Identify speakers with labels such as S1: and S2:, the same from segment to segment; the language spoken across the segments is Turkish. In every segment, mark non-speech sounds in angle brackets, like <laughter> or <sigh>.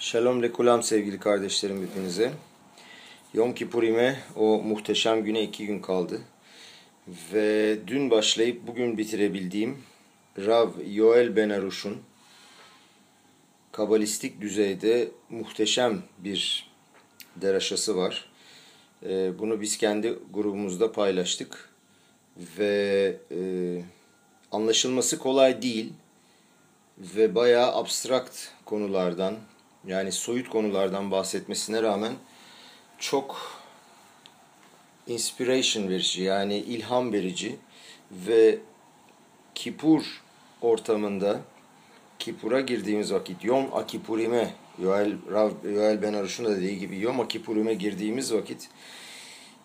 S1: Shalom lekulam sevgili kardeşlerim hepinize. Yom Kippur'ime o muhteşem güne iki gün kaldı. Ve dün başlayıp bugün bitirebildiğim Rav Yoel Ben Arush'un kabalistik düzeyde muhteşem bir deraşası var. Ee, bunu biz kendi grubumuzda paylaştık. Ve e, anlaşılması kolay değil ve bayağı abstrakt konulardan yani soyut konulardan bahsetmesine rağmen çok inspiration verici yani ilham verici ve Kipur ortamında Kipur'a girdiğimiz vakit Yom Akipurime Yoel, Rav, Yoel Ben Aruş'un da dediği gibi Yom Akipurime girdiğimiz vakit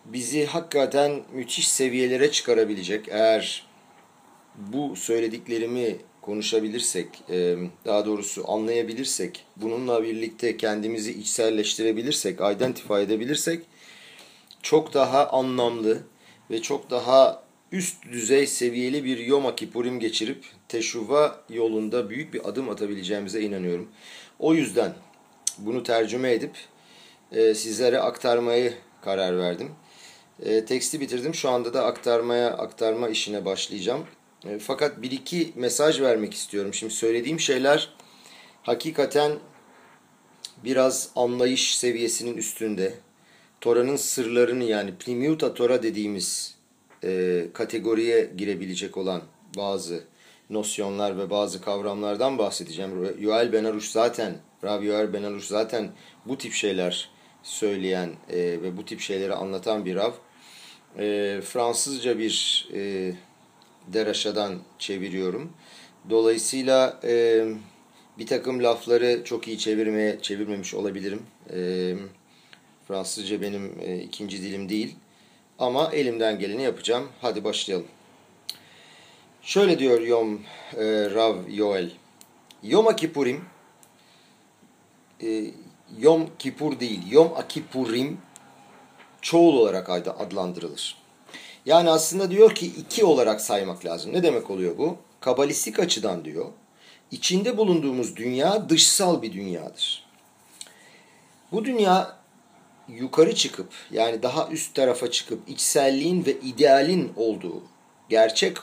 S1: bizi hakikaten müthiş seviyelere çıkarabilecek eğer bu söylediklerimi konuşabilirsek, daha doğrusu anlayabilirsek, bununla birlikte kendimizi içselleştirebilirsek, identify edebilirsek çok daha anlamlı ve çok daha üst düzey seviyeli bir Yom Kippurim geçirip teşuva yolunda büyük bir adım atabileceğimize inanıyorum. O yüzden bunu tercüme edip sizlere aktarmayı karar verdim. Teksti bitirdim. Şu anda da aktarmaya aktarma işine başlayacağım. E, fakat bir iki mesaj vermek istiyorum. Şimdi söylediğim şeyler hakikaten biraz anlayış seviyesinin üstünde. Tora'nın sırlarını yani Primiuta Tora dediğimiz e, kategoriye girebilecek olan bazı nosyonlar ve bazı kavramlardan bahsedeceğim. Yoel Benaruş zaten, Rav Yoel Benaruş zaten bu tip şeyler söyleyen e, ve bu tip şeyleri anlatan bir Rav. E, Fransızca bir e, Deraşa'dan çeviriyorum. Dolayısıyla e, bir takım lafları çok iyi çevirmeye çevirmemiş olabilirim. E, Fransızca benim e, ikinci dilim değil. Ama elimden geleni yapacağım. Hadi başlayalım. Şöyle diyor Yom e, Rav Yoel. Yom Akipurim e, Yom Kipur değil, Yom Akipurim çoğul olarak adlandırılır. Yani aslında diyor ki iki olarak saymak lazım. Ne demek oluyor bu? Kabalistik açıdan diyor. İçinde bulunduğumuz dünya dışsal bir dünyadır. Bu dünya yukarı çıkıp yani daha üst tarafa çıkıp içselliğin ve idealin olduğu, gerçek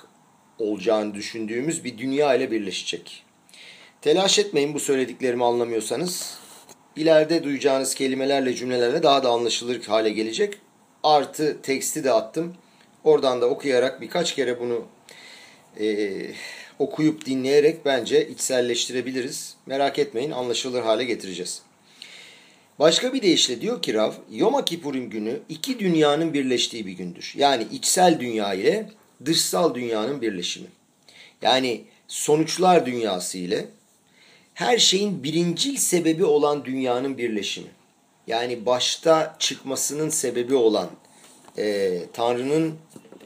S1: olacağını düşündüğümüz bir dünya ile birleşecek. Telaş etmeyin bu söylediklerimi anlamıyorsanız. İleride duyacağınız kelimelerle cümlelerle daha da anlaşılır hale gelecek. Artı teksti de attım. Oradan da okuyarak birkaç kere bunu e, okuyup dinleyerek bence içselleştirebiliriz. Merak etmeyin anlaşılır hale getireceğiz. Başka bir deyişle diyor ki Rav, Yom Kippurim günü iki dünyanın birleştiği bir gündür. Yani içsel dünya ile dışsal dünyanın birleşimi. Yani sonuçlar dünyası ile her şeyin birincil sebebi olan dünyanın birleşimi. Yani başta çıkmasının sebebi olan e, Tanrı'nın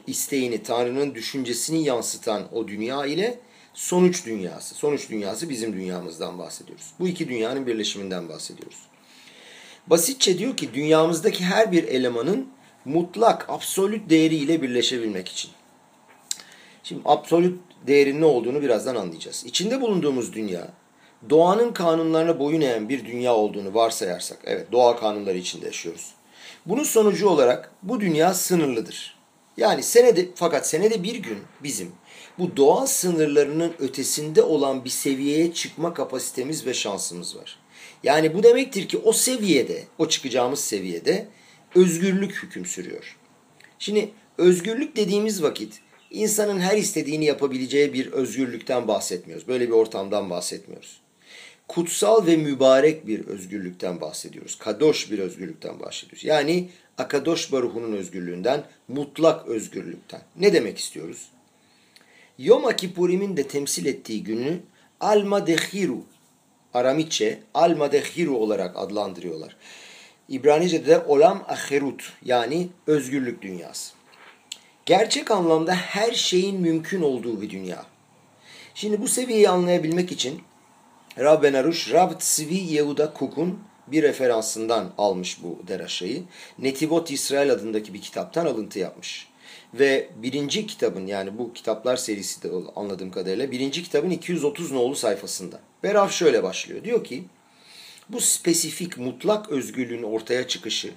S1: isteğini, Tanrı'nın düşüncesini yansıtan o dünya ile sonuç dünyası. Sonuç dünyası bizim dünyamızdan bahsediyoruz. Bu iki dünyanın birleşiminden bahsediyoruz. Basitçe diyor ki dünyamızdaki her bir elemanın mutlak, absolut değeriyle birleşebilmek için. Şimdi absolut değerin ne olduğunu birazdan anlayacağız. İçinde bulunduğumuz dünya doğanın kanunlarına boyun eğen bir dünya olduğunu varsayarsak, evet doğa kanunları içinde yaşıyoruz. Bunun sonucu olarak bu dünya sınırlıdır. Yani senede fakat senede bir gün bizim bu doğal sınırlarının ötesinde olan bir seviyeye çıkma kapasitemiz ve şansımız var. Yani bu demektir ki o seviyede, o çıkacağımız seviyede özgürlük hüküm sürüyor. Şimdi özgürlük dediğimiz vakit insanın her istediğini yapabileceği bir özgürlükten bahsetmiyoruz. Böyle bir ortamdan bahsetmiyoruz kutsal ve mübarek bir özgürlükten bahsediyoruz. Kadoş bir özgürlükten bahsediyoruz. Yani Akadosh Baruhu'nun özgürlüğünden, mutlak özgürlükten. Ne demek istiyoruz? Yom Kippurim'in de temsil ettiği günü Alma Dehiru, Aramitçe Alma Dehiru olarak adlandırıyorlar. İbranice'de de Olam Aherut yani özgürlük dünyası. Gerçek anlamda her şeyin mümkün olduğu bir dünya. Şimdi bu seviyeyi anlayabilmek için Rab Ben Arush, Rab Tzvi Yehuda Kuk'un bir referansından almış bu deraşayı. Netivot İsrail adındaki bir kitaptan alıntı yapmış. Ve birinci kitabın yani bu kitaplar serisi de anladığım kadarıyla birinci kitabın 230 nolu sayfasında. Berav şöyle başlıyor. Diyor ki bu spesifik mutlak özgürlüğün ortaya çıkışı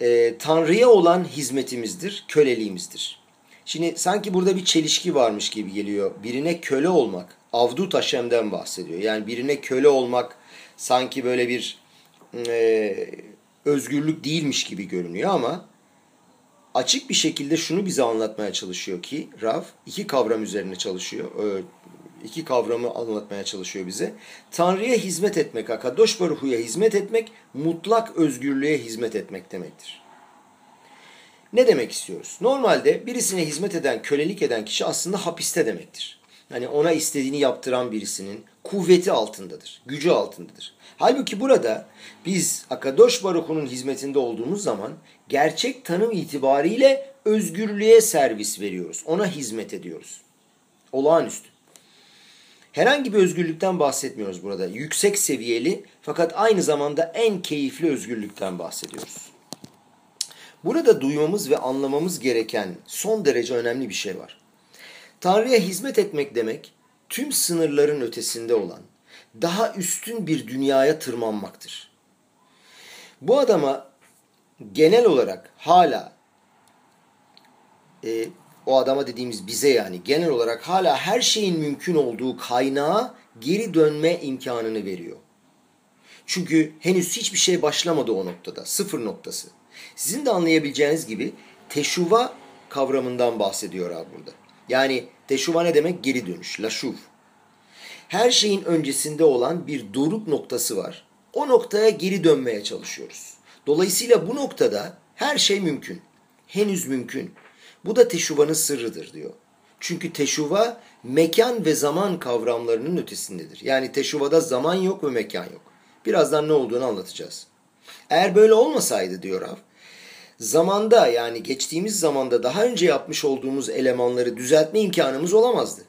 S1: e, Tanrı'ya olan hizmetimizdir, köleliğimizdir. Şimdi sanki burada bir çelişki varmış gibi geliyor. Birine köle olmak, Avdut Haşem'den bahsediyor. Yani birine köle olmak sanki böyle bir e, özgürlük değilmiş gibi görünüyor ama açık bir şekilde şunu bize anlatmaya çalışıyor ki Rav iki kavram üzerine çalışıyor. iki kavramı anlatmaya çalışıyor bize. Tanrı'ya hizmet etmek, Akadosh Baruhu'ya hizmet etmek, mutlak özgürlüğe hizmet etmek demektir. Ne demek istiyoruz? Normalde birisine hizmet eden, kölelik eden kişi aslında hapiste demektir. Yani ona istediğini yaptıran birisinin kuvveti altındadır, gücü altındadır. Halbuki burada biz Akadosh Baruhu'nun hizmetinde olduğumuz zaman gerçek tanım itibariyle özgürlüğe servis veriyoruz. Ona hizmet ediyoruz. Olağanüstü. Herhangi bir özgürlükten bahsetmiyoruz burada. Yüksek seviyeli fakat aynı zamanda en keyifli özgürlükten bahsediyoruz. Burada duymamız ve anlamamız gereken son derece önemli bir şey var. Tanrı'ya hizmet etmek demek tüm sınırların ötesinde olan, daha üstün bir dünyaya tırmanmaktır. Bu adama genel olarak hala e, o adama dediğimiz bize yani genel olarak hala her şeyin mümkün olduğu kaynağa geri dönme imkanını veriyor. Çünkü henüz hiçbir şey başlamadı o noktada. Sıfır noktası. Sizin de anlayabileceğiniz gibi teşuva kavramından bahsediyor abi burada. Yani teşuva ne demek? Geri dönüş. Laşuv. Her şeyin öncesinde olan bir doruk noktası var. O noktaya geri dönmeye çalışıyoruz. Dolayısıyla bu noktada her şey mümkün. Henüz mümkün. Bu da teşuvanın sırrıdır diyor. Çünkü teşuva mekan ve zaman kavramlarının ötesindedir. Yani teşuvada zaman yok ve mekan yok. Birazdan ne olduğunu anlatacağız. Eğer böyle olmasaydı diyor Rav, zamanda yani geçtiğimiz zamanda daha önce yapmış olduğumuz elemanları düzeltme imkanımız olamazdı.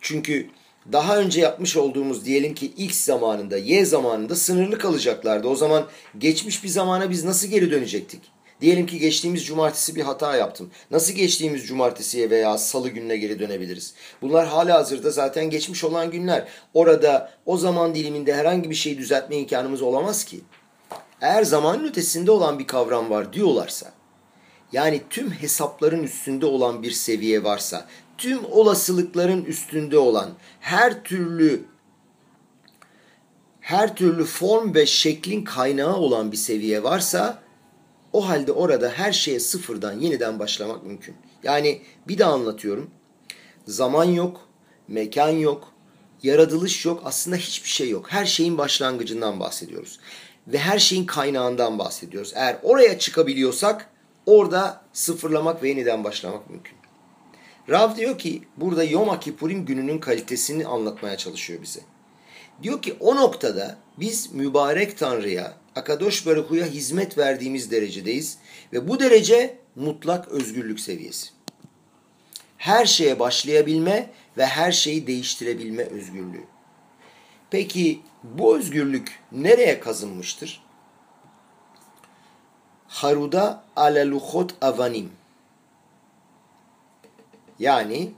S1: Çünkü daha önce yapmış olduğumuz diyelim ki X zamanında, Y zamanında sınırlı kalacaklardı. O zaman geçmiş bir zamana biz nasıl geri dönecektik? Diyelim ki geçtiğimiz cumartesi bir hata yaptım. Nasıl geçtiğimiz cumartesiye veya salı gününe geri dönebiliriz? Bunlar hala hazırda zaten geçmiş olan günler. Orada o zaman diliminde herhangi bir şeyi düzeltme imkanımız olamaz ki. Eğer zamanın ötesinde olan bir kavram var diyorlarsa, yani tüm hesapların üstünde olan bir seviye varsa, tüm olasılıkların üstünde olan her türlü her türlü form ve şeklin kaynağı olan bir seviye varsa o halde orada her şeye sıfırdan yeniden başlamak mümkün. Yani bir daha anlatıyorum. Zaman yok, mekan yok, yaratılış yok, aslında hiçbir şey yok. Her şeyin başlangıcından bahsediyoruz. Ve her şeyin kaynağından bahsediyoruz. Eğer oraya çıkabiliyorsak orada sıfırlamak ve yeniden başlamak mümkün. Rav diyor ki burada Yom Kippurim gününün kalitesini anlatmaya çalışıyor bize. Diyor ki o noktada biz mübarek Tanrı'ya, Akadosh Baruhu'ya hizmet verdiğimiz derecedeyiz ve bu derece mutlak özgürlük seviyesi. Her şeye başlayabilme ve her şeyi değiştirebilme özgürlüğü. Peki bu özgürlük nereye kazınmıştır? Haruda ala luhot avanim yani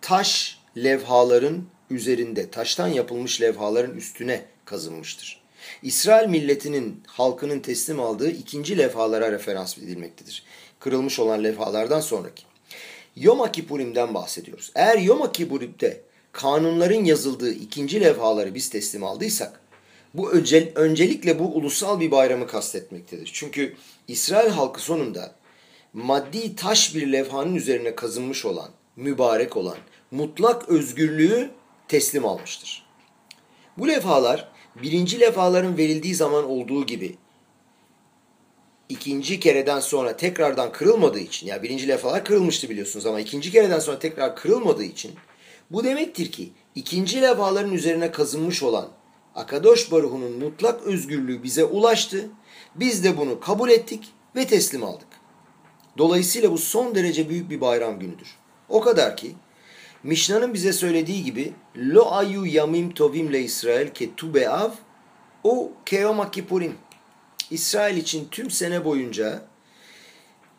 S1: taş levhaların üzerinde, taştan yapılmış levhaların üstüne kazınmıştır. İsrail milletinin halkının teslim aldığı ikinci levhalara referans edilmektedir. Kırılmış olan levhalardan sonraki. Yom Kippurim'den bahsediyoruz. Eğer Yom Kippurim'de kanunların yazıldığı ikinci levhaları biz teslim aldıysak, bu öncel, öncelikle bu ulusal bir bayramı kastetmektedir. Çünkü İsrail halkı sonunda maddi taş bir levhanın üzerine kazınmış olan, mübarek olan, mutlak özgürlüğü teslim almıştır. Bu levhalar birinci levhaların verildiği zaman olduğu gibi ikinci kereden sonra tekrardan kırılmadığı için, ya birinci levhalar kırılmıştı biliyorsunuz ama ikinci kereden sonra tekrar kırılmadığı için bu demektir ki ikinci levhaların üzerine kazınmış olan Akadosh Baruhu'nun mutlak özgürlüğü bize ulaştı. Biz de bunu kabul ettik ve teslim aldık. Dolayısıyla bu son derece büyük bir bayram günüdür. O kadar ki Mishna'nın bize söylediği gibi Lo ayu yamim tovim le İsrail ke tu beav o keoma kipurim. İsrail için tüm sene boyunca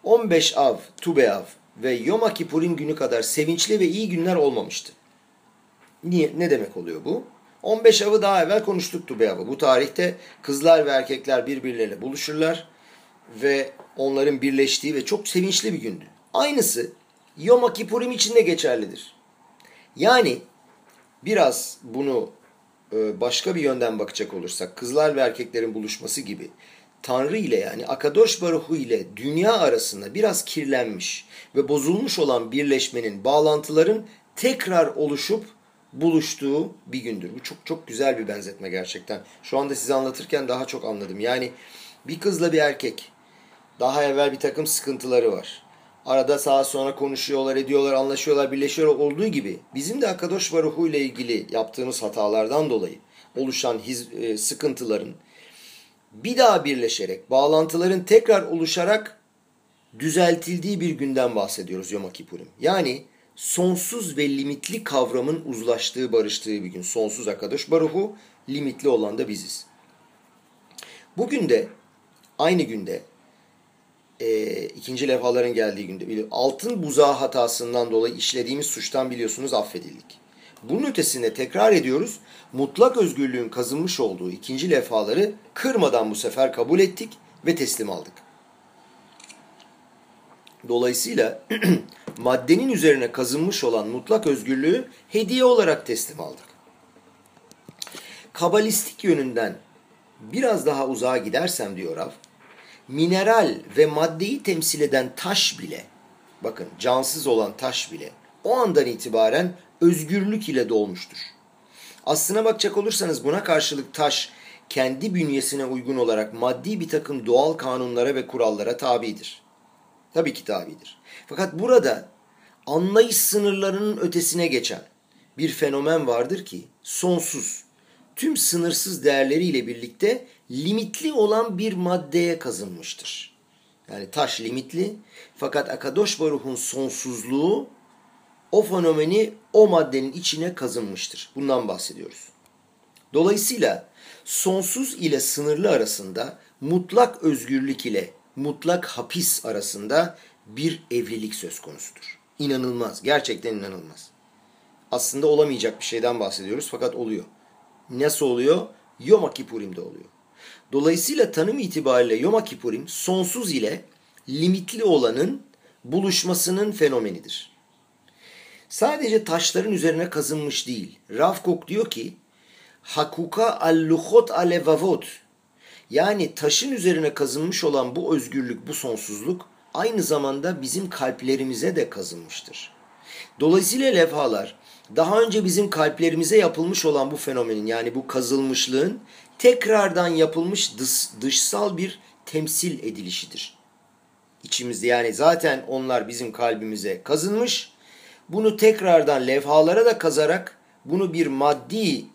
S1: 15 av, tu beav ve Yom Kippurim günü kadar sevinçli ve iyi günler olmamıştı. Niye? Ne demek oluyor bu? 15 avı daha evvel konuştuk Tube avı. Bu tarihte kızlar ve erkekler birbirleriyle buluşurlar ve onların birleştiği ve çok sevinçli bir gündü. Aynısı Yom Kippurim için de geçerlidir. Yani biraz bunu e, başka bir yönden bakacak olursak kızlar ve erkeklerin buluşması gibi Tanrı ile yani Akadosh Baruhu ile dünya arasında biraz kirlenmiş ve bozulmuş olan birleşmenin, bağlantıların tekrar oluşup buluştuğu bir gündür. Bu çok çok güzel bir benzetme gerçekten. Şu anda size anlatırken daha çok anladım. Yani bir kızla bir erkek daha evvel bir takım sıkıntıları var. Arada sağa sonra konuşuyorlar, ediyorlar, anlaşıyorlar, birleşiyorlar olduğu gibi bizim de Akadosh Baruhu ile ilgili yaptığımız hatalardan dolayı oluşan hiz, e, sıkıntıların bir daha birleşerek, bağlantıların tekrar oluşarak düzeltildiği bir günden bahsediyoruz Yom Kippurim. Yani sonsuz ve limitli kavramın uzlaştığı, barıştığı bir gün. Sonsuz Akadosh Baruhu, limitli olan da biziz. Bugün de aynı günde e, ikinci levhaların geldiği günde altın buzağı hatasından dolayı işlediğimiz suçtan biliyorsunuz affedildik. Bunun ötesinde tekrar ediyoruz mutlak özgürlüğün kazınmış olduğu ikinci levhaları kırmadan bu sefer kabul ettik ve teslim aldık. Dolayısıyla <clears throat> maddenin üzerine kazınmış olan mutlak özgürlüğü hediye olarak teslim aldık. Kabalistik yönünden biraz daha uzağa gidersem diyor Rav, mineral ve maddeyi temsil eden taş bile, bakın cansız olan taş bile o andan itibaren özgürlük ile dolmuştur. Aslına bakacak olursanız buna karşılık taş kendi bünyesine uygun olarak maddi bir takım doğal kanunlara ve kurallara tabidir. Tabii ki tabidir. Fakat burada anlayış sınırlarının ötesine geçen bir fenomen vardır ki sonsuz, tüm sınırsız değerleriyle birlikte limitli olan bir maddeye kazınmıştır. Yani taş limitli fakat Akadosh Baruh'un sonsuzluğu o fenomeni o maddenin içine kazınmıştır. Bundan bahsediyoruz. Dolayısıyla sonsuz ile sınırlı arasında mutlak özgürlük ile mutlak hapis arasında bir evlilik söz konusudur. İnanılmaz, gerçekten inanılmaz. Aslında olamayacak bir şeyden bahsediyoruz fakat oluyor. Nasıl oluyor? Yom Kippurim'de oluyor. Dolayısıyla tanım itibariyle Yom Kippurim sonsuz ile limitli olanın buluşmasının fenomenidir. Sadece taşların üzerine kazınmış değil. Ravkok diyor ki hakuka alluhot alevavot yani taşın üzerine kazınmış olan bu özgürlük, bu sonsuzluk aynı zamanda bizim kalplerimize de kazınmıştır. Dolayısıyla levhalar daha önce bizim kalplerimize yapılmış olan bu fenomenin yani bu kazılmışlığın tekrardan yapılmış dış, dışsal bir temsil edilişidir. İçimizde yani zaten onlar bizim kalbimize kazınmış bunu tekrardan levhalara da kazarak bunu bir maddi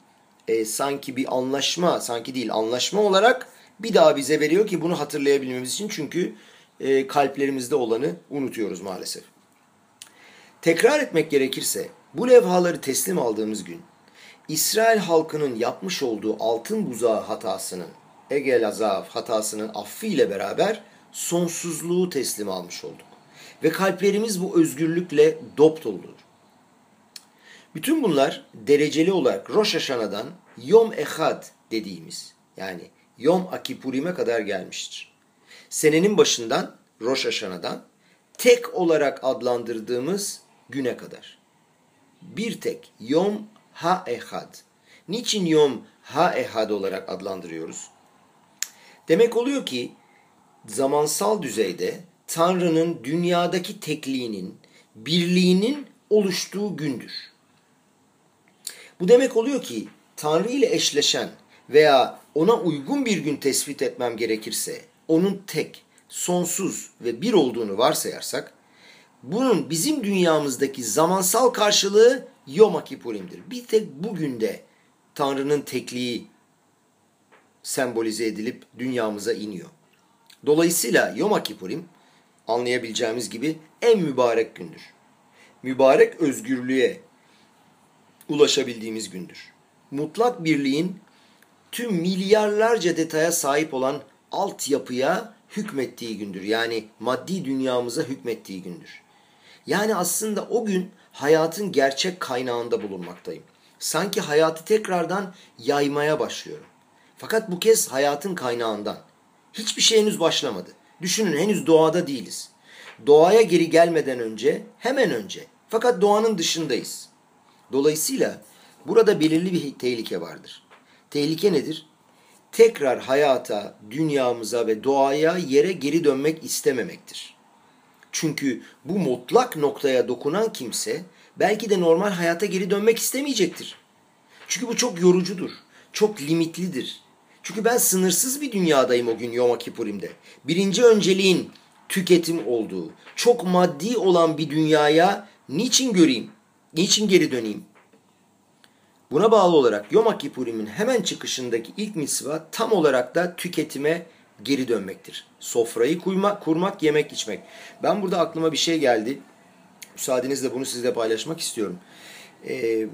S1: e, sanki bir anlaşma, sanki değil anlaşma olarak bir daha bize veriyor ki bunu hatırlayabilmemiz için çünkü e, kalplerimizde olanı unutuyoruz maalesef. Tekrar etmek gerekirse bu levhaları teslim aldığımız gün İsrail halkının yapmış olduğu altın buzağı hatasının, Egel Azav hatasının affı ile beraber sonsuzluğu teslim almış olduk. Ve kalplerimiz bu özgürlükle dop doludur. Bütün bunlar dereceli olarak Rosh Hashanah'dan Yom Ehad dediğimiz yani Yom Akipurim'e kadar gelmiştir. Senenin başından Rosh Hashanah'dan tek olarak adlandırdığımız güne kadar. Bir tek Yom Ha Ehad. Niçin Yom Ha Ehad olarak adlandırıyoruz? Demek oluyor ki zamansal düzeyde Tanrı'nın dünyadaki tekliğinin, birliğinin oluştuğu gündür. Bu demek oluyor ki Tanrı ile eşleşen veya ona uygun bir gün tespit etmem gerekirse onun tek, sonsuz ve bir olduğunu varsayarsak bunun bizim dünyamızdaki zamansal karşılığı Yom Kippurim'dir. Bir tek bugün de Tanrı'nın tekliği sembolize edilip dünyamıza iniyor. Dolayısıyla Yom Kippurim anlayabileceğimiz gibi en mübarek gündür. Mübarek özgürlüğe ulaşabildiğimiz gündür. Mutlak birliğin tüm milyarlarca detaya sahip olan altyapıya hükmettiği gündür. Yani maddi dünyamıza hükmettiği gündür. Yani aslında o gün hayatın gerçek kaynağında bulunmaktayım. Sanki hayatı tekrardan yaymaya başlıyorum. Fakat bu kez hayatın kaynağından. Hiçbir şey henüz başlamadı. Düşünün henüz doğada değiliz. Doğaya geri gelmeden önce, hemen önce. Fakat doğanın dışındayız. Dolayısıyla burada belirli bir tehlike vardır. Tehlike nedir? Tekrar hayata, dünyamıza ve doğaya yere geri dönmek istememektir. Çünkü bu mutlak noktaya dokunan kimse belki de normal hayata geri dönmek istemeyecektir. Çünkü bu çok yorucudur, çok limitlidir. Çünkü ben sınırsız bir dünyadayım o gün Yom Kippurim'de. Birinci önceliğin tüketim olduğu, çok maddi olan bir dünyaya niçin göreyim, niçin geri döneyim? Buna bağlı olarak Yom Kippurim'in hemen çıkışındaki ilk misva tam olarak da tüketime geri dönmektir. Sofrayı kurmak, kurmak, yemek içmek. Ben burada aklıma bir şey geldi. Müsaadenizle bunu sizle paylaşmak istiyorum. Ee,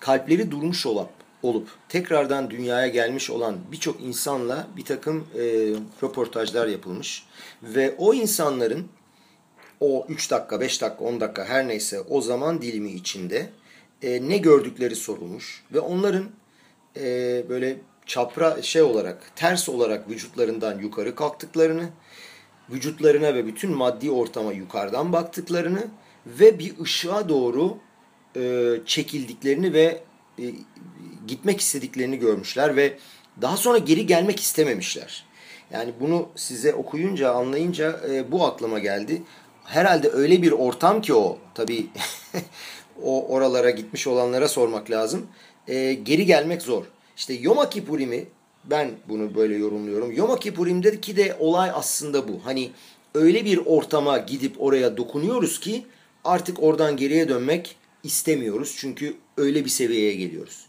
S1: kalpleri durmuş olup, olup tekrardan dünyaya gelmiş olan birçok insanla bir takım e, röportajlar yapılmış. Ve o insanların o 3 dakika, 5 dakika, 10 dakika her neyse o zaman dilimi içinde e, ne gördükleri sorulmuş. Ve onların e, böyle çapra şey olarak, ters olarak vücutlarından yukarı kalktıklarını, vücutlarına ve bütün maddi ortama yukarıdan baktıklarını ve bir ışığa doğru e, çekildiklerini ve e, gitmek istediklerini görmüşler ve daha sonra geri gelmek istememişler. Yani bunu size okuyunca, anlayınca e, bu aklıma geldi. Herhalde öyle bir ortam ki o, tabii <laughs> o oralara gitmiş olanlara sormak lazım. E, geri gelmek zor. İşte Yom Kippurim'i ben bunu böyle yorumluyorum. Yom Kippurim'deki de olay aslında bu. Hani öyle bir ortama gidip oraya dokunuyoruz ki artık oradan geriye dönmek istemiyoruz. Çünkü öyle bir seviyeye geliyoruz.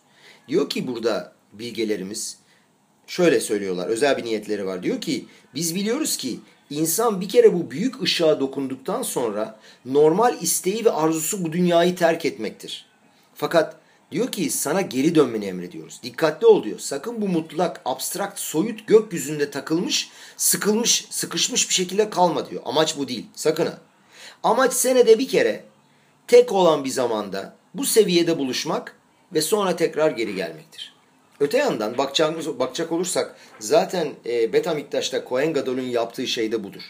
S1: Diyor ki burada bilgelerimiz şöyle söylüyorlar. Özel bir niyetleri var. Diyor ki biz biliyoruz ki insan bir kere bu büyük ışığa dokunduktan sonra normal isteği ve arzusu bu dünyayı terk etmektir. Fakat Diyor ki sana geri dönmeni emrediyoruz. Dikkatli ol diyor. Sakın bu mutlak, abstrakt, soyut gökyüzünde takılmış, sıkılmış, sıkışmış bir şekilde kalma diyor. Amaç bu değil. Sakın ha. Amaç senede bir kere tek olan bir zamanda bu seviyede buluşmak ve sonra tekrar geri gelmektir. Öte yandan bakacağımız, bakacak olursak zaten e, Beta Miktaş'ta Kohen Gadol'ün yaptığı şey de budur.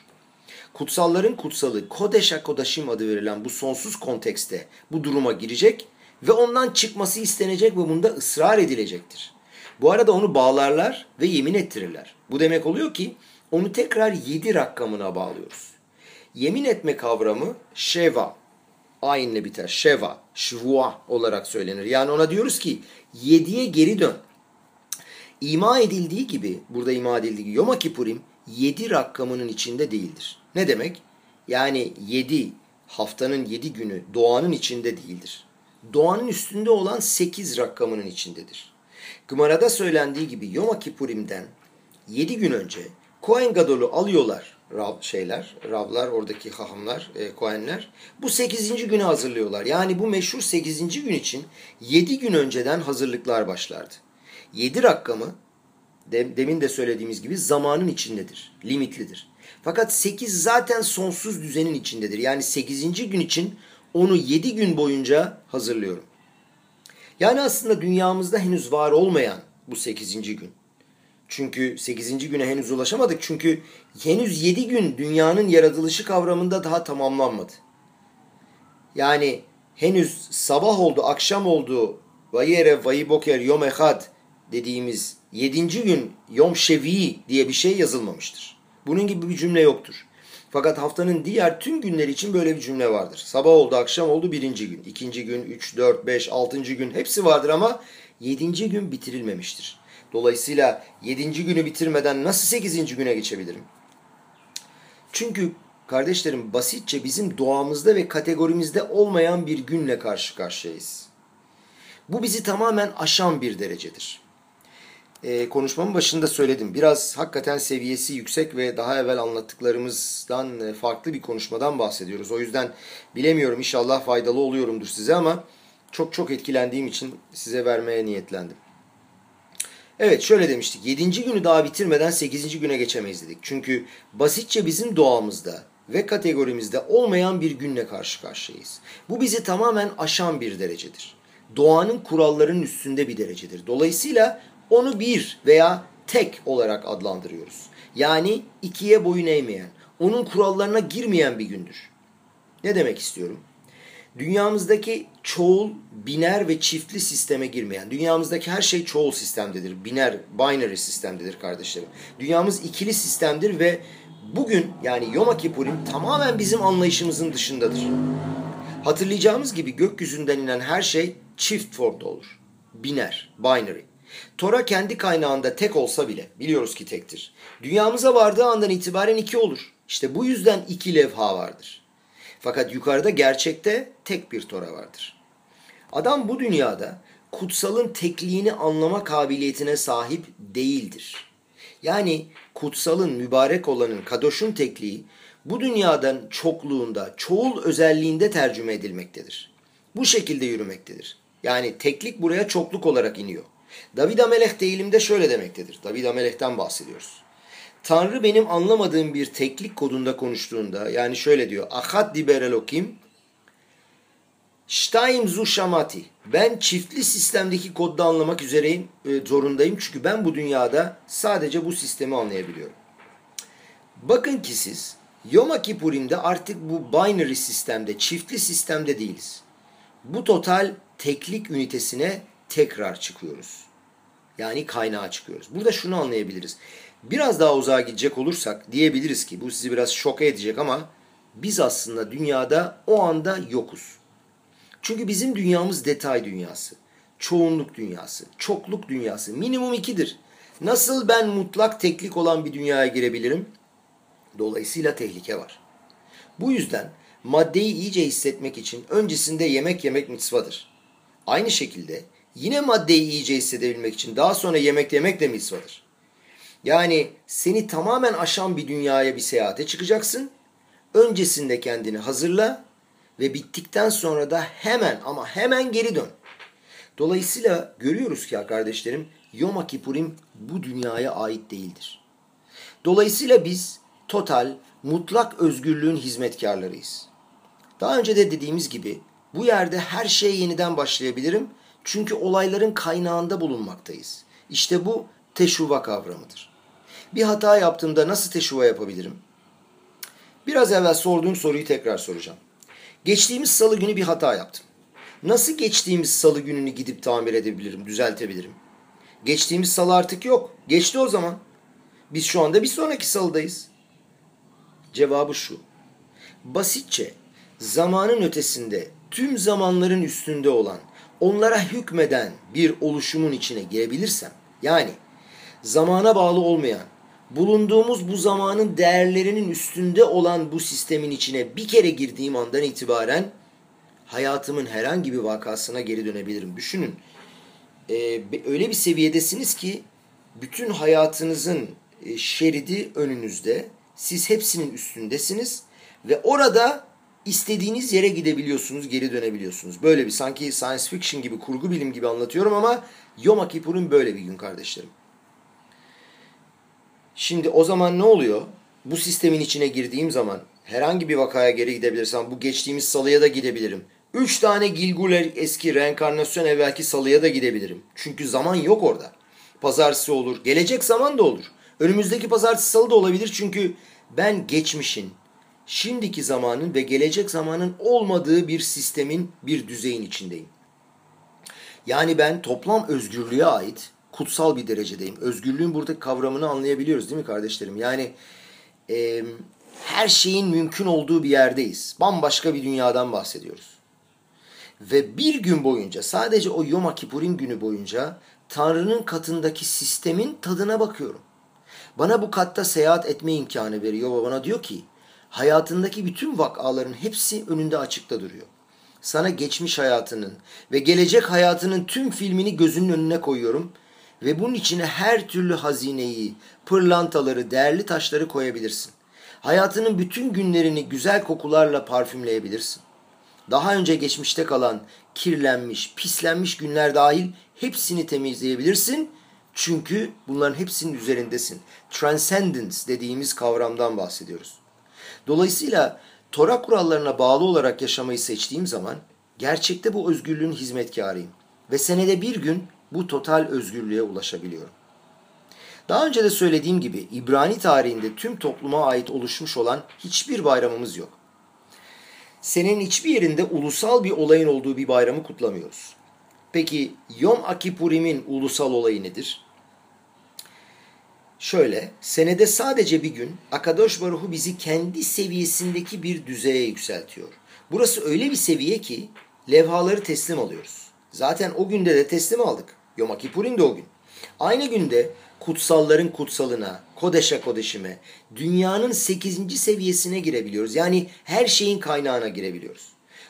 S1: Kutsalların kutsalı Kodeşa Kodaşim adı verilen bu sonsuz kontekste bu duruma girecek ve ondan çıkması istenecek ve bunda ısrar edilecektir. Bu arada onu bağlarlar ve yemin ettirirler. Bu demek oluyor ki onu tekrar yedi rakamına bağlıyoruz. Yemin etme kavramı şeva, aynı biter. Şeva, şvua olarak söylenir. Yani ona diyoruz ki yediye geri dön. İma edildiği gibi, burada ima edildiği gibi Yom Kippurim yedi rakamının içinde değildir. Ne demek? Yani yedi, haftanın yedi günü doğanın içinde değildir doğanın üstünde olan 8 rakamının içindedir. Gımara'da söylendiği gibi Yom Kippurim'den 7 gün önce Kohen Gadol'u alıyorlar Rav şeyler, Ravlar, oradaki hahamlar, e, Kohenler. Bu 8. günü hazırlıyorlar. Yani bu meşhur 8. gün için 7 gün önceden hazırlıklar başlardı. 7 rakamı demin de söylediğimiz gibi zamanın içindedir, limitlidir. Fakat 8 zaten sonsuz düzenin içindedir. Yani 8. gün için onu 7 gün boyunca hazırlıyorum. Yani aslında dünyamızda henüz var olmayan bu 8. gün. Çünkü 8. güne henüz ulaşamadık. Çünkü henüz 7 gün dünyanın yaratılışı kavramında daha tamamlanmadı. Yani henüz sabah oldu, akşam oldu, vayere vayiboker yom ehad dediğimiz 7. gün yom şevi diye bir şey yazılmamıştır. Bunun gibi bir cümle yoktur. Fakat haftanın diğer tüm günleri için böyle bir cümle vardır. Sabah oldu, akşam oldu birinci gün. ikinci gün, üç, dört, beş, altıncı gün hepsi vardır ama yedinci gün bitirilmemiştir. Dolayısıyla yedinci günü bitirmeden nasıl sekizinci güne geçebilirim? Çünkü kardeşlerim basitçe bizim doğamızda ve kategorimizde olmayan bir günle karşı karşıyayız. Bu bizi tamamen aşan bir derecedir e, konuşmamın başında söyledim. Biraz hakikaten seviyesi yüksek ve daha evvel anlattıklarımızdan e, farklı bir konuşmadan bahsediyoruz. O yüzden bilemiyorum inşallah faydalı oluyorumdur size ama çok çok etkilendiğim için size vermeye niyetlendim. Evet şöyle demiştik. 7. günü daha bitirmeden 8. güne geçemeyiz dedik. Çünkü basitçe bizim doğamızda ve kategorimizde olmayan bir günle karşı karşıyayız. Bu bizi tamamen aşan bir derecedir. doğanın kurallarının üstünde bir derecedir. Dolayısıyla onu bir veya tek olarak adlandırıyoruz. Yani ikiye boyun eğmeyen, onun kurallarına girmeyen bir gündür. Ne demek istiyorum? Dünyamızdaki çoğul, biner ve çiftli sisteme girmeyen, dünyamızdaki her şey çoğul sistemdedir. Biner, binary sistemdedir kardeşlerim. Dünyamız ikili sistemdir ve bugün yani Yom Kippurim tamamen bizim anlayışımızın dışındadır. Hatırlayacağımız gibi gökyüzünden inen her şey çift formda olur. Biner, binary. Tora kendi kaynağında tek olsa bile biliyoruz ki tektir. Dünyamıza vardığı andan itibaren iki olur. İşte bu yüzden iki levha vardır. Fakat yukarıda gerçekte tek bir Tora vardır. Adam bu dünyada kutsalın tekliğini anlama kabiliyetine sahip değildir. Yani kutsalın, mübarek olanın, kadoşun tekliği bu dünyadan çokluğunda, çoğul özelliğinde tercüme edilmektedir. Bu şekilde yürümektedir. Yani teklik buraya çokluk olarak iniyor. David Amelech değilimde şöyle demektedir. David Amelech'ten bahsediyoruz. Tanrı benim anlamadığım bir teklik kodunda konuştuğunda yani şöyle diyor. Ahad diber elokim Shtaim zu shamati. Ben çiftli sistemdeki kodda anlamak üzereyim, e, zorundayım. Çünkü ben bu dünyada sadece bu sistemi anlayabiliyorum. Bakın ki siz Yom Kippurim'de artık bu binary sistemde, çiftli sistemde değiliz. Bu total teklik ünitesine tekrar çıkıyoruz. Yani kaynağa çıkıyoruz. Burada şunu anlayabiliriz. Biraz daha uzağa gidecek olursak diyebiliriz ki bu sizi biraz şoka edecek ama biz aslında dünyada o anda yokuz. Çünkü bizim dünyamız detay dünyası, çoğunluk dünyası, çokluk dünyası, minimum ikidir. Nasıl ben mutlak teklik olan bir dünyaya girebilirim? Dolayısıyla tehlike var. Bu yüzden maddeyi iyice hissetmek için öncesinde yemek yemek mitzvadır. Aynı şekilde yine maddeyi iyice hissedebilmek için daha sonra yemek yemek de mitzvadır. Yani seni tamamen aşan bir dünyaya bir seyahate çıkacaksın. Öncesinde kendini hazırla ve bittikten sonra da hemen ama hemen geri dön. Dolayısıyla görüyoruz ki kardeşlerim Yom Kippurim bu dünyaya ait değildir. Dolayısıyla biz total, mutlak özgürlüğün hizmetkarlarıyız. Daha önce de dediğimiz gibi bu yerde her şeye yeniden başlayabilirim. Çünkü olayların kaynağında bulunmaktayız. İşte bu teşuva kavramıdır. Bir hata yaptığımda nasıl teşuva yapabilirim? Biraz evvel sorduğum soruyu tekrar soracağım. Geçtiğimiz salı günü bir hata yaptım. Nasıl geçtiğimiz salı gününü gidip tamir edebilirim, düzeltebilirim? Geçtiğimiz salı artık yok. Geçti o zaman. Biz şu anda bir sonraki salıdayız. Cevabı şu. Basitçe zamanın ötesinde tüm zamanların üstünde olan, onlara hükmeden bir oluşumun içine girebilirsem, yani zamana bağlı olmayan, bulunduğumuz bu zamanın değerlerinin üstünde olan bu sistemin içine bir kere girdiğim andan itibaren hayatımın herhangi bir vakasına geri dönebilirim. Düşünün, ee, öyle bir seviyedesiniz ki bütün hayatınızın e, şeridi önünüzde, siz hepsinin üstündesiniz ve orada istediğiniz yere gidebiliyorsunuz, geri dönebiliyorsunuz. Böyle bir sanki science fiction gibi, kurgu bilim gibi anlatıyorum ama Yom Kippur'un böyle bir gün kardeşlerim. Şimdi o zaman ne oluyor? Bu sistemin içine girdiğim zaman herhangi bir vakaya geri gidebilirsem bu geçtiğimiz salıya da gidebilirim. Üç tane Gilguler eski reenkarnasyon evvelki salıya da gidebilirim. Çünkü zaman yok orada. Pazartesi olur, gelecek zaman da olur. Önümüzdeki pazartesi salı da olabilir çünkü ben geçmişin, şimdiki zamanın ve gelecek zamanın olmadığı bir sistemin, bir düzeyin içindeyim. Yani ben toplam özgürlüğe ait kutsal bir derecedeyim. Özgürlüğün burada kavramını anlayabiliyoruz değil mi kardeşlerim? Yani e, her şeyin mümkün olduğu bir yerdeyiz. Bambaşka bir dünyadan bahsediyoruz. Ve bir gün boyunca sadece o Yom Kippurim günü boyunca Tanrı'nın katındaki sistemin tadına bakıyorum. Bana bu katta seyahat etme imkanı veriyor ve bana diyor ki hayatındaki bütün vakaların hepsi önünde açıkta duruyor. Sana geçmiş hayatının ve gelecek hayatının tüm filmini gözünün önüne koyuyorum ve bunun içine her türlü hazineyi, pırlantaları, değerli taşları koyabilirsin. Hayatının bütün günlerini güzel kokularla parfümleyebilirsin. Daha önce geçmişte kalan kirlenmiş, pislenmiş günler dahil hepsini temizleyebilirsin. Çünkü bunların hepsinin üzerindesin. Transcendence dediğimiz kavramdan bahsediyoruz. Dolayısıyla Tora kurallarına bağlı olarak yaşamayı seçtiğim zaman Gerçekte bu özgürlüğün hizmetkarıyım. Ve senede bir gün bu total özgürlüğe ulaşabiliyorum. Daha önce de söylediğim gibi İbrani tarihinde tüm topluma ait oluşmuş olan hiçbir bayramımız yok. Senenin hiçbir yerinde ulusal bir olayın olduğu bir bayramı kutlamıyoruz. Peki Yom Akipurim'in ulusal olayı nedir? Şöyle, senede sadece bir gün Akadosh Baruhu bizi kendi seviyesindeki bir düzeye yükseltiyor. Burası öyle bir seviye ki levhaları teslim alıyoruz. Zaten o günde de teslim aldık. Yom Kipur'in de o gün. Aynı günde kutsalların kutsalına, kodeşe kodeşime, dünyanın 8. seviyesine girebiliyoruz. Yani her şeyin kaynağına girebiliyoruz.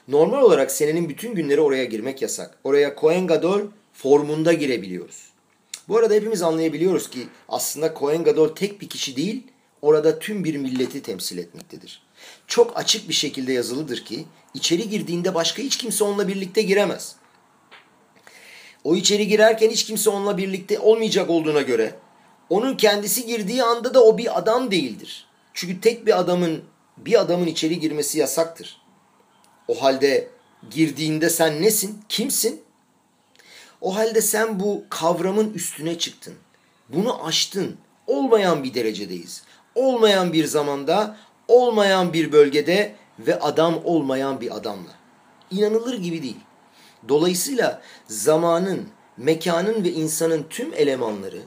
S1: Normal olarak senenin bütün günleri oraya girmek yasak. Oraya Kohen Gadol formunda girebiliyoruz. Bu arada hepimiz anlayabiliyoruz ki aslında Kohen Gadol tek bir kişi değil, orada tüm bir milleti temsil etmektedir. Çok açık bir şekilde yazılıdır ki içeri girdiğinde başka hiç kimse onunla birlikte giremez. O içeri girerken hiç kimse onunla birlikte olmayacak olduğuna göre onun kendisi girdiği anda da o bir adam değildir. Çünkü tek bir adamın bir adamın içeri girmesi yasaktır. O halde girdiğinde sen nesin? Kimsin? O halde sen bu kavramın üstüne çıktın. Bunu aştın. Olmayan bir derecedeyiz. Olmayan bir zamanda, olmayan bir bölgede ve adam olmayan bir adamla. İnanılır gibi değil. Dolayısıyla zamanın, mekanın ve insanın tüm elemanları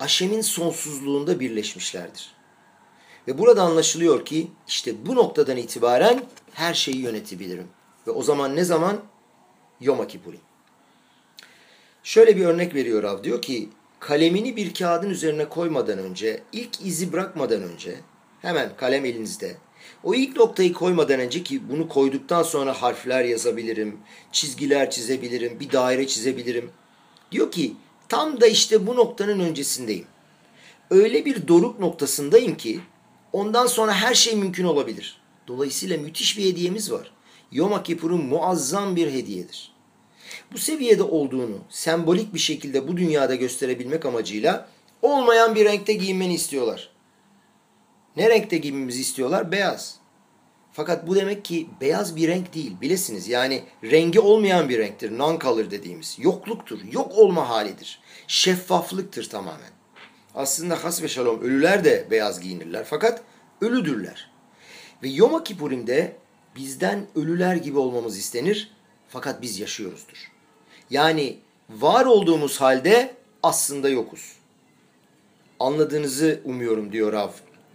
S1: aşemin sonsuzluğunda birleşmişlerdir. Ve burada anlaşılıyor ki işte bu noktadan itibaren her şeyi yönetebilirim. Ve o zaman ne zaman? Yom Kippurim. Şöyle bir örnek veriyor Rav. Diyor ki kalemini bir kağıdın üzerine koymadan önce, ilk izi bırakmadan önce hemen kalem elinizde. O ilk noktayı koymadan önce ki bunu koyduktan sonra harfler yazabilirim, çizgiler çizebilirim, bir daire çizebilirim. Diyor ki tam da işte bu noktanın öncesindeyim. Öyle bir doruk noktasındayım ki ondan sonra her şey mümkün olabilir. Dolayısıyla müthiş bir hediyemiz var. Yom Kippur'un muazzam bir hediyedir. Bu seviyede olduğunu sembolik bir şekilde bu dünyada gösterebilmek amacıyla olmayan bir renkte giyinmeni istiyorlar. Ne renkte giymemizi istiyorlar? Beyaz. Fakat bu demek ki beyaz bir renk değil. Bilesiniz yani rengi olmayan bir renktir. Non-color dediğimiz. Yokluktur. Yok olma halidir. Şeffaflıktır tamamen. Aslında has ve şalom ölüler de beyaz giyinirler. Fakat ölüdürler. Ve Yom Kippurim'de bizden ölüler gibi olmamız istenir. Fakat biz yaşıyoruzdur. Yani var olduğumuz halde aslında yokuz. Anladığınızı umuyorum diyor Rav.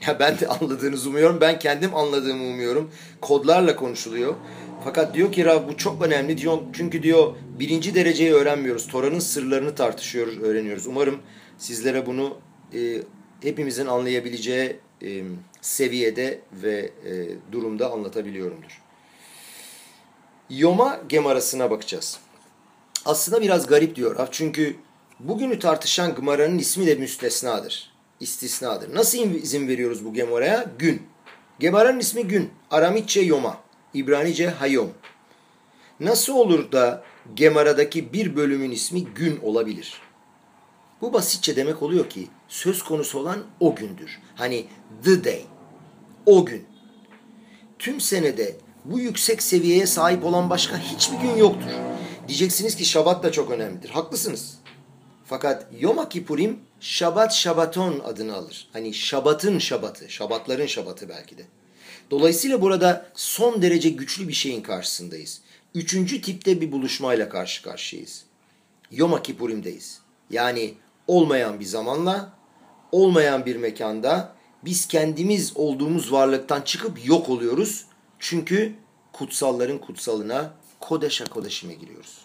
S1: Ya ben de anladığınızı umuyorum. Ben kendim anladığımı umuyorum. Kodlarla konuşuluyor. Fakat diyor ki Rav bu çok önemli diyor. Çünkü diyor birinci dereceyi öğrenmiyoruz. Tora'nın sırlarını tartışıyoruz, öğreniyoruz. Umarım sizlere bunu e, hepimizin anlayabileceği e, seviyede ve e, durumda anlatabiliyorumdur. Yoma Gemarası'na bakacağız. Aslında biraz garip diyor Rav. Çünkü bugünü tartışan Gemara'nın ismi de müstesnadır. İstisnadır. Nasıl izin veriyoruz bu Gemara'ya? Gün. Gemara'nın ismi gün. Aramitçe Yoma. İbranice Hayom. Nasıl olur da Gemara'daki bir bölümün ismi gün olabilir? Bu basitçe demek oluyor ki söz konusu olan o gündür. Hani the day. O gün. Tüm senede bu yüksek seviyeye sahip olan başka hiçbir gün yoktur. Diyeceksiniz ki Şabat da çok önemlidir. Haklısınız. Fakat Yom Kippurim Şabat Şabaton adını alır. Hani Şabat'ın Şabatı, Şabatların Şabatı belki de. Dolayısıyla burada son derece güçlü bir şeyin karşısındayız. Üçüncü tipte bir buluşmayla karşı karşıyayız. Yom Kippurim'deyiz. Yani olmayan bir zamanla, olmayan bir mekanda biz kendimiz olduğumuz varlıktan çıkıp yok oluyoruz. Çünkü kutsalların kutsalına, kodeşa kodeşime giriyoruz.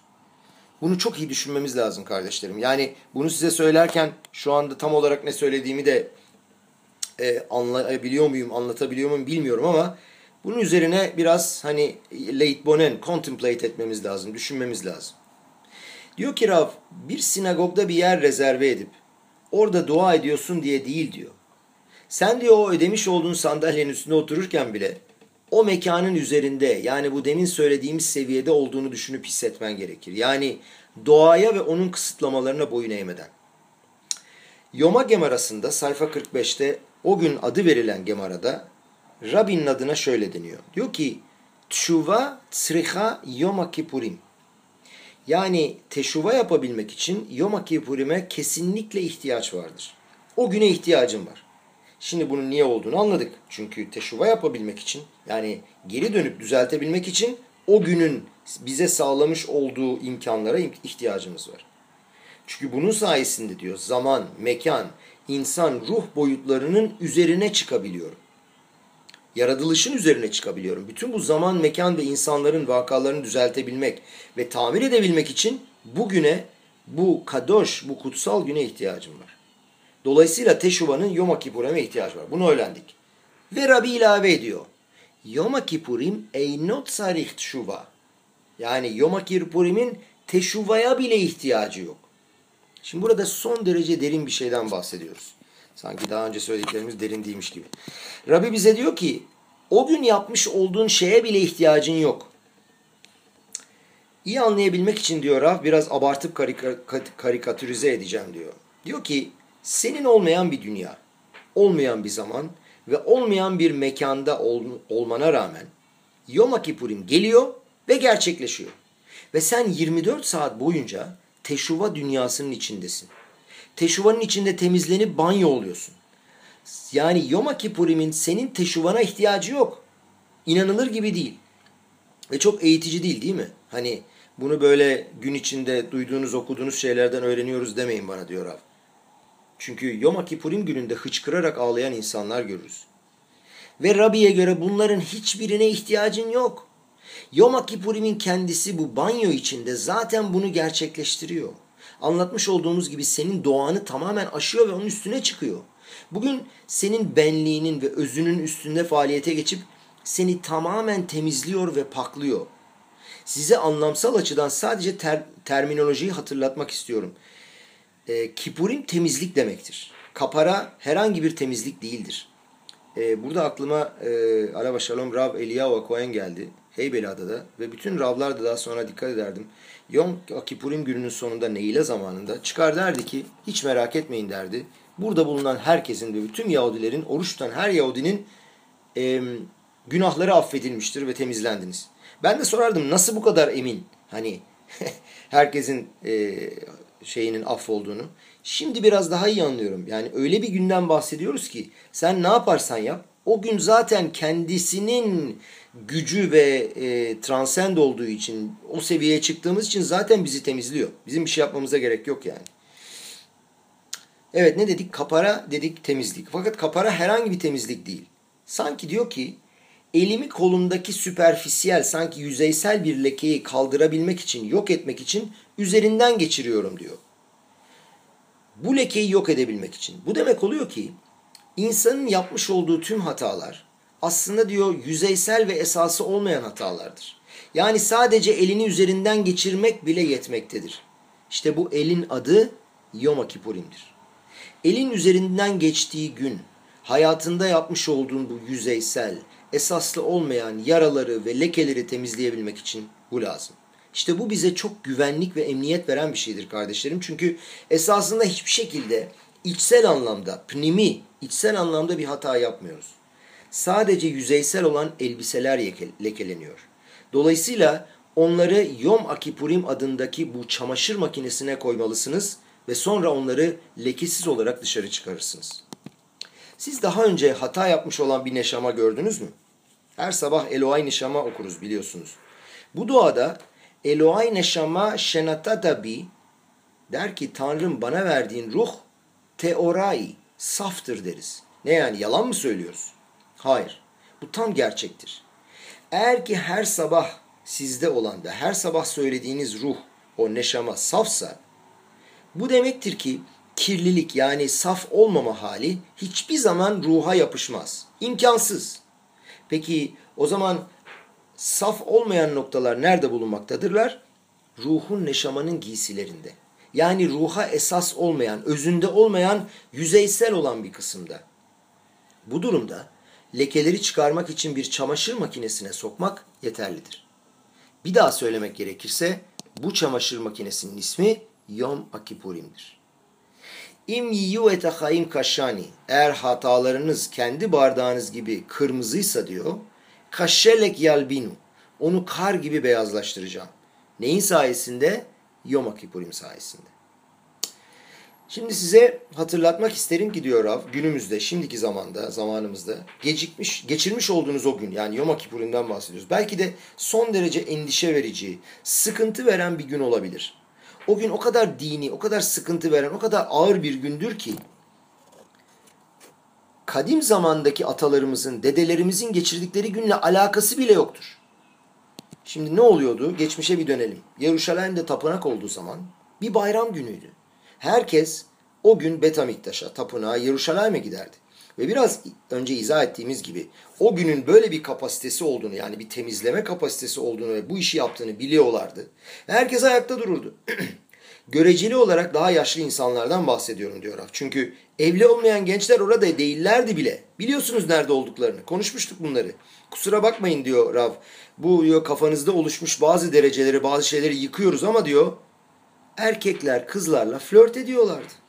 S1: Bunu çok iyi düşünmemiz lazım kardeşlerim. Yani bunu size söylerken şu anda tam olarak ne söylediğimi de e, anlayabiliyor muyum, anlatabiliyor muyum bilmiyorum ama bunun üzerine biraz hani late bonen, contemplate etmemiz lazım, düşünmemiz lazım. Diyor ki Rav, bir sinagogda bir yer rezerve edip orada dua ediyorsun diye değil diyor. Sen diyor o ödemiş olduğun sandalyenin üstünde otururken bile o mekanın üzerinde yani bu demin söylediğimiz seviyede olduğunu düşünüp hissetmen gerekir. Yani doğaya ve onun kısıtlamalarına boyun eğmeden. Yoma Gemarası'nda sayfa 45'te o gün adı verilen Gemara'da Rabbinin adına şöyle deniyor. Diyor ki Tşuva tsriha Yom Kippurim. Yani teşuva yapabilmek için Yom Kippurim'e kesinlikle ihtiyaç vardır. O güne ihtiyacım var. Şimdi bunun niye olduğunu anladık. Çünkü teşuva yapabilmek için yani geri dönüp düzeltebilmek için o günün bize sağlamış olduğu imkanlara ihtiyacımız var. Çünkü bunun sayesinde diyor zaman, mekan, insan ruh boyutlarının üzerine çıkabiliyorum. Yaratılışın üzerine çıkabiliyorum. Bütün bu zaman, mekan ve insanların vakalarını düzeltebilmek ve tamir edebilmek için bugüne, bu kadoş, bu kutsal güne ihtiyacım var. Dolayısıyla Teşuva'nın Yom Kippur'e ihtiyaç var. Bunu öğrendik. Ve Rabbi ilave ediyor. Yom Kippurim eynot sarih teşuva. Yani Yom Kippurim'in teşuvaya bile ihtiyacı yok. Şimdi burada son derece derin bir şeyden bahsediyoruz. Sanki daha önce söylediklerimiz derin değilmiş gibi. Rabbi bize diyor ki o gün yapmış olduğun şeye bile ihtiyacın yok. İyi anlayabilmek için diyor Rab biraz abartıp karika, karikatürize edeceğim diyor. Diyor ki senin olmayan bir dünya, olmayan bir zaman ve olmayan bir mekanda ol, olmana rağmen Yom Kippurim geliyor ve gerçekleşiyor. Ve sen 24 saat boyunca teşuva dünyasının içindesin. Teşuvanın içinde temizlenip banyo oluyorsun. Yani Yom Kippurim'in senin teşuvana ihtiyacı yok. İnanılır gibi değil. Ve çok eğitici değil değil mi? Hani bunu böyle gün içinde duyduğunuz okuduğunuz şeylerden öğreniyoruz demeyin bana diyor Rab. Çünkü Yom Kippurim gününde hıçkırarak ağlayan insanlar görürüz. Ve Rabbi'ye göre bunların hiçbirine ihtiyacın yok. Yom Kippurim'in kendisi bu banyo içinde zaten bunu gerçekleştiriyor. Anlatmış olduğumuz gibi senin doğanı tamamen aşıyor ve onun üstüne çıkıyor. Bugün senin benliğinin ve özünün üstünde faaliyete geçip seni tamamen temizliyor ve paklıyor. Size anlamsal açıdan sadece ter, terminolojiyi hatırlatmak istiyorum. E, kipurim temizlik demektir. Kapara herhangi bir temizlik değildir. E, burada aklıma e, Araba Shalom Rav Eliyahu Cohen geldi. Heybeliada'da ve bütün Ravlar da daha sonra dikkat ederdim. Yom Kippurim gününün sonunda Neyle zamanında çıkar derdi ki hiç merak etmeyin derdi. Burada bulunan herkesin ve bütün Yahudilerin, oruç tutan her Yahudinin e, günahları affedilmiştir ve temizlendiniz. Ben de sorardım nasıl bu kadar emin hani <laughs> herkesin e, şeyinin affolduğunu. Şimdi biraz daha iyi anlıyorum. Yani öyle bir günden bahsediyoruz ki sen ne yaparsan yap o gün zaten kendisinin gücü ve e, transcend olduğu için o seviyeye çıktığımız için zaten bizi temizliyor. Bizim bir şey yapmamıza gerek yok yani. Evet ne dedik? Kapara dedik temizlik. Fakat kapara herhangi bir temizlik değil. Sanki diyor ki elimi kolumdaki süperfisiyel sanki yüzeysel bir lekeyi kaldırabilmek için yok etmek için üzerinden geçiriyorum diyor. Bu lekeyi yok edebilmek için. Bu demek oluyor ki insanın yapmış olduğu tüm hatalar aslında diyor yüzeysel ve esası olmayan hatalardır. Yani sadece elini üzerinden geçirmek bile yetmektedir. İşte bu elin adı Yom Kippurim'dir. Elin üzerinden geçtiği gün hayatında yapmış olduğun bu yüzeysel, esaslı olmayan yaraları ve lekeleri temizleyebilmek için bu lazım. İşte bu bize çok güvenlik ve emniyet veren bir şeydir kardeşlerim. Çünkü esasında hiçbir şekilde içsel anlamda, pnimi, içsel anlamda bir hata yapmıyoruz. Sadece yüzeysel olan elbiseler lekeleniyor. Dolayısıyla onları Yom Akipurim adındaki bu çamaşır makinesine koymalısınız ve sonra onları lekesiz olarak dışarı çıkarırsınız. Siz daha önce hata yapmış olan bir neşama gördünüz mü? Her sabah Eloay Neşama okuruz biliyorsunuz. Bu duada Eloay Neşama Şenatatabi der ki Tanrım bana verdiğin ruh teorai, saftır deriz. Ne yani yalan mı söylüyoruz? Hayır. Bu tam gerçektir. Eğer ki her sabah sizde olan ve her sabah söylediğiniz ruh, o neşama safsa, bu demektir ki kirlilik yani saf olmama hali hiçbir zaman ruha yapışmaz. İmkansız. Peki o zaman saf olmayan noktalar nerede bulunmaktadırlar? Ruhun neşamanın giysilerinde. Yani ruha esas olmayan, özünde olmayan, yüzeysel olan bir kısımda. Bu durumda lekeleri çıkarmak için bir çamaşır makinesine sokmak yeterlidir. Bir daha söylemek gerekirse bu çamaşır makinesinin ismi Yom Akipurim'dir. İm yiyu etahayim kaşani. Eğer hatalarınız kendi bardağınız gibi kırmızıysa diyor. Kaşelek yalbinu. Onu kar gibi beyazlaştıracağım. Neyin sayesinde? Yom Kippurim sayesinde. Şimdi size hatırlatmak isterim ki diyor Rav, günümüzde, şimdiki zamanda, zamanımızda gecikmiş, geçirmiş olduğunuz o gün yani Yom Kippurim'den bahsediyoruz. Belki de son derece endişe verici, sıkıntı veren bir gün olabilir. O gün o kadar dini, o kadar sıkıntı veren, o kadar ağır bir gündür ki kadim zamandaki atalarımızın, dedelerimizin geçirdikleri günle alakası bile yoktur. Şimdi ne oluyordu? Geçmişe bir dönelim. Yeruşalim'de tapınak olduğu zaman bir bayram günüydü. Herkes o gün Betamiktaş'a, tapınağa, Yeruşalim'e giderdi. Ve biraz önce izah ettiğimiz gibi o günün böyle bir kapasitesi olduğunu yani bir temizleme kapasitesi olduğunu ve bu işi yaptığını biliyorlardı. Herkes ayakta dururdu. <clears throat> Göreceli olarak daha yaşlı insanlardan bahsediyorum diyor Raf. Çünkü evli olmayan gençler orada değillerdi bile. Biliyorsunuz nerede olduklarını. Konuşmuştuk bunları. Kusura bakmayın diyor Rav. Bu diyor kafanızda oluşmuş bazı dereceleri, bazı şeyleri yıkıyoruz ama diyor erkekler kızlarla flört ediyorlardı.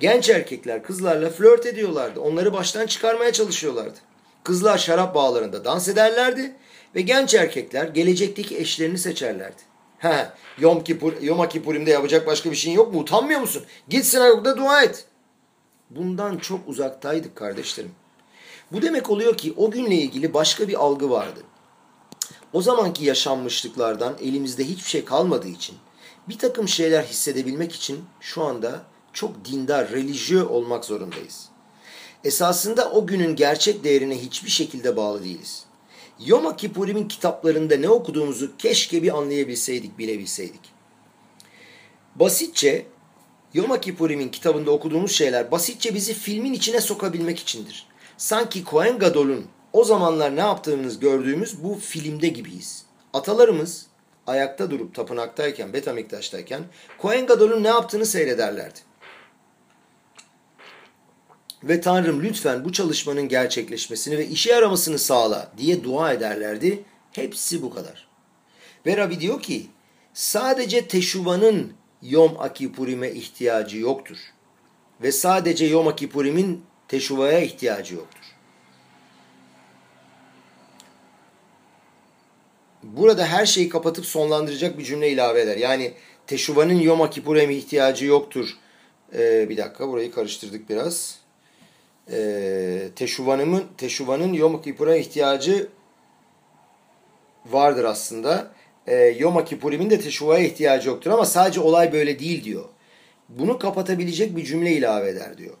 S1: Genç erkekler kızlarla flört ediyorlardı. Onları baştan çıkarmaya çalışıyorlardı. Kızlar şarap bağlarında dans ederlerdi ve genç erkekler gelecekteki eşlerini seçerlerdi. He, Yom, Kippur, Yom Kippurim'de yapacak başka bir şeyin yok mu? Utanmıyor musun? Git sinagogda dua et. Bundan çok uzaktaydık kardeşlerim. Bu demek oluyor ki o günle ilgili başka bir algı vardı. O zamanki yaşanmışlıklardan elimizde hiçbir şey kalmadığı için bir takım şeyler hissedebilmek için şu anda çok dindar, religiyö olmak zorundayız. Esasında o günün gerçek değerine hiçbir şekilde bağlı değiliz. Yom Kippurim'in kitaplarında ne okuduğumuzu keşke bir anlayabilseydik, bilebilseydik. Basitçe Yom Kippurim'in kitabında okuduğumuz şeyler basitçe bizi filmin içine sokabilmek içindir. Sanki Kohen Gadol'un o zamanlar ne yaptığımız gördüğümüz bu filmde gibiyiz. Atalarımız ayakta durup tapınaktayken, Betamiktaş'tayken Kohen Gadol'un ne yaptığını seyrederlerdi. Ve Tanrım lütfen bu çalışmanın gerçekleşmesini ve işe yaramasını sağla diye dua ederlerdi. Hepsi bu kadar. Ve Rabbi diyor ki sadece teşuvanın Yom Akipurim'e ihtiyacı yoktur. Ve sadece Yom Akipurim'in teşuvaya ihtiyacı yoktur. Burada her şeyi kapatıp sonlandıracak bir cümle ilave eder. Yani teşuvanın Yom Kippur'e ihtiyacı yoktur. Ee, bir dakika burayı karıştırdık biraz. Ee, teşuvanın, teşuvanın Yom Kippur'e ihtiyacı vardır aslında. Ee, Yom Kippur'imin de teşuvaya ihtiyacı yoktur ama sadece olay böyle değil diyor. Bunu kapatabilecek bir cümle ilave eder diyor.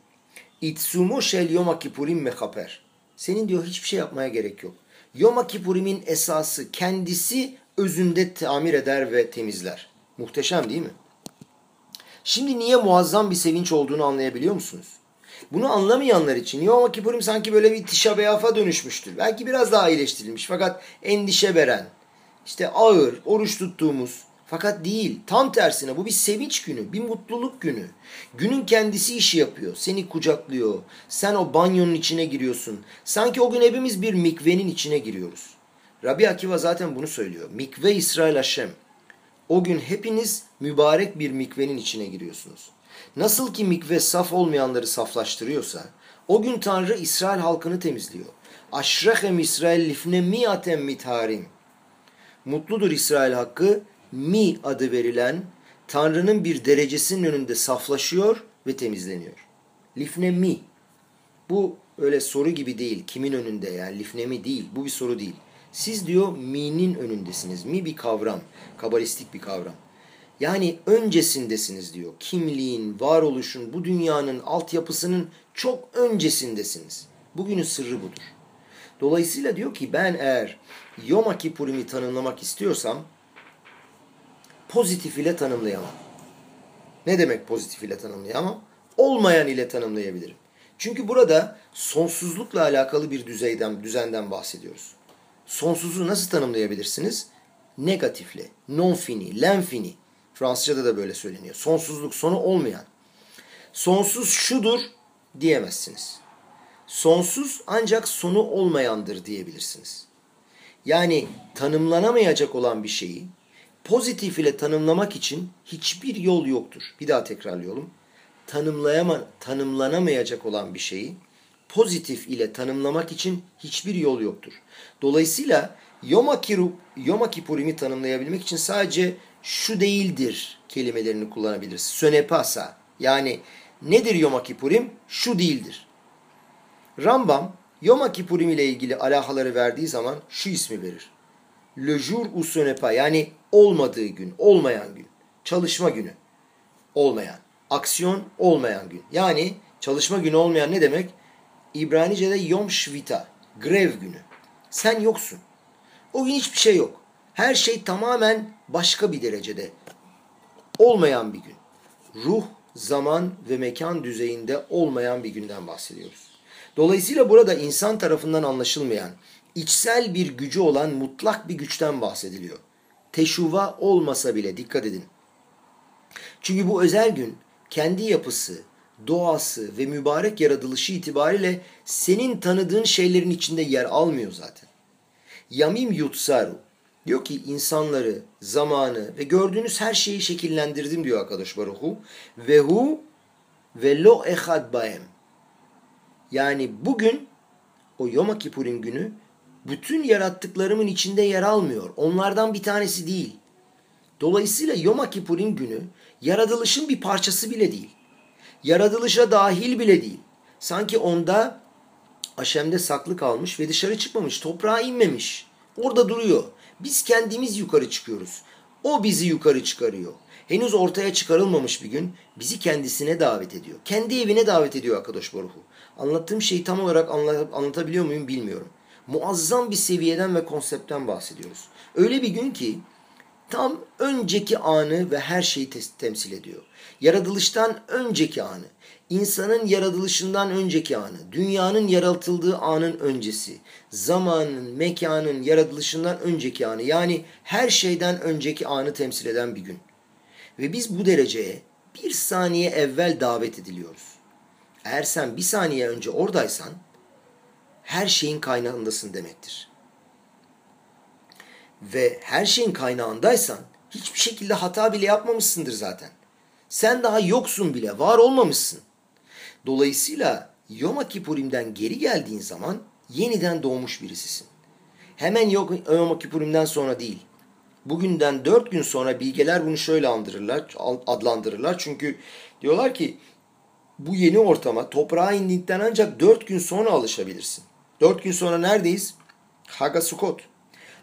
S1: İtsumu şel Yom Kippurim mekaper. Senin diyor hiçbir şey yapmaya gerek yok. Yom Kippurim'in esası kendisi özünde tamir eder ve temizler. Muhteşem değil mi? Şimdi niye muazzam bir sevinç olduğunu anlayabiliyor musunuz? Bunu anlamayanlar için Yom Kippurim sanki böyle bir tişa beyafa dönüşmüştür. Belki biraz daha iyileştirilmiş fakat endişe veren, işte ağır, oruç tuttuğumuz, fakat değil. Tam tersine bu bir sevinç günü, bir mutluluk günü. Günün kendisi işi yapıyor. Seni kucaklıyor. Sen o banyonun içine giriyorsun. Sanki o gün hepimiz bir mikvenin içine giriyoruz. Rabbi Akiva zaten bunu söylüyor. Mikve İsrail Haşem. O gün hepiniz mübarek bir mikvenin içine giriyorsunuz. Nasıl ki mikve saf olmayanları saflaştırıyorsa, o gün Tanrı İsrail halkını temizliyor. Aşrehem İsrail lifne miatem mitarim. Mutludur İsrail hakkı mi adı verilen Tanrı'nın bir derecesinin önünde saflaşıyor ve temizleniyor. Lifne mi. Bu öyle soru gibi değil. Kimin önünde yani lifne mi değil. Bu bir soru değil. Siz diyor mi'nin önündesiniz. Mi bir kavram. Kabalistik bir kavram. Yani öncesindesiniz diyor. Kimliğin, varoluşun, bu dünyanın altyapısının çok öncesindesiniz. Bugünün sırrı budur. Dolayısıyla diyor ki ben eğer Yom Kippur'imi tanımlamak istiyorsam pozitif ile tanımlayamam. Ne demek pozitif ile tanımlayamam? Olmayan ile tanımlayabilirim. Çünkü burada sonsuzlukla alakalı bir düzeyden, düzenden bahsediyoruz. Sonsuzu nasıl tanımlayabilirsiniz? Negatifle, non fini, lenfini. Fransızca'da da böyle söyleniyor. Sonsuzluk sonu olmayan. Sonsuz şudur diyemezsiniz. Sonsuz ancak sonu olmayandır diyebilirsiniz. Yani tanımlanamayacak olan bir şeyi pozitif ile tanımlamak için hiçbir yol yoktur. Bir daha tekrarlayalım. Tanımlayama, tanımlanamayacak olan bir şeyi pozitif ile tanımlamak için hiçbir yol yoktur. Dolayısıyla Yom, Kiru, Yom Kippur'imi tanımlayabilmek için sadece şu değildir kelimelerini kullanabiliriz. Sönepasa yani nedir Yom Kippurim? Şu değildir. Rambam Yom Kippurim ile ilgili alahaları verdiği zaman şu ismi verir. Le jour ou ce yani olmadığı gün, olmayan gün, çalışma günü olmayan, aksiyon olmayan gün. Yani çalışma günü olmayan ne demek? İbranice'de Yom Shvita, grev günü. Sen yoksun. O gün hiçbir şey yok. Her şey tamamen başka bir derecede. Olmayan bir gün. Ruh, zaman ve mekan düzeyinde olmayan bir günden bahsediyoruz. Dolayısıyla burada insan tarafından anlaşılmayan, içsel bir gücü olan mutlak bir güçten bahsediliyor. Teşuva olmasa bile dikkat edin. Çünkü bu özel gün kendi yapısı, doğası ve mübarek yaratılışı itibariyle senin tanıdığın şeylerin içinde yer almıyor zaten. Yamim yutsaru diyor ki insanları, zamanı ve gördüğünüz her şeyi şekillendirdim diyor arkadaş Baruhu. Ve hu ve lo ehad baem. Yani bugün o Yom Kippur'in günü bütün yarattıklarımın içinde yer almıyor. Onlardan bir tanesi değil. Dolayısıyla Yom Kippur'in günü yaratılışın bir parçası bile değil. Yaratılışa dahil bile değil. Sanki onda aşemde saklı kalmış ve dışarı çıkmamış, toprağa inmemiş. Orada duruyor. Biz kendimiz yukarı çıkıyoruz. O bizi yukarı çıkarıyor. Henüz ortaya çıkarılmamış bir gün bizi kendisine davet ediyor. Kendi evine davet ediyor Akadosh Baruhu. Anlattığım şeyi tam olarak anlatabiliyor muyum bilmiyorum. Muazzam bir seviyeden ve konseptten bahsediyoruz. Öyle bir gün ki tam önceki anı ve her şeyi temsil ediyor. Yaratılıştan önceki anı, insanın yaratılışından önceki anı, dünyanın yaratıldığı anın öncesi, zamanın, mekanın yaratılışından önceki anı yani her şeyden önceki anı temsil eden bir gün. Ve biz bu dereceye bir saniye evvel davet ediliyoruz. Eğer sen bir saniye önce oradaysan her şeyin kaynağındasın demektir. Ve her şeyin kaynağındaysan hiçbir şekilde hata bile yapmamışsındır zaten. Sen daha yoksun bile, var olmamışsın. Dolayısıyla Yom Kippurim'den geri geldiğin zaman yeniden doğmuş birisisin. Hemen Yom Kippurim'den sonra değil. Bugünden dört gün sonra bilgeler bunu şöyle andırırlar, adlandırırlar. Çünkü diyorlar ki bu yeni ortama toprağa indikten ancak dört gün sonra alışabilirsin. Dört gün sonra neredeyiz? Hagasukot.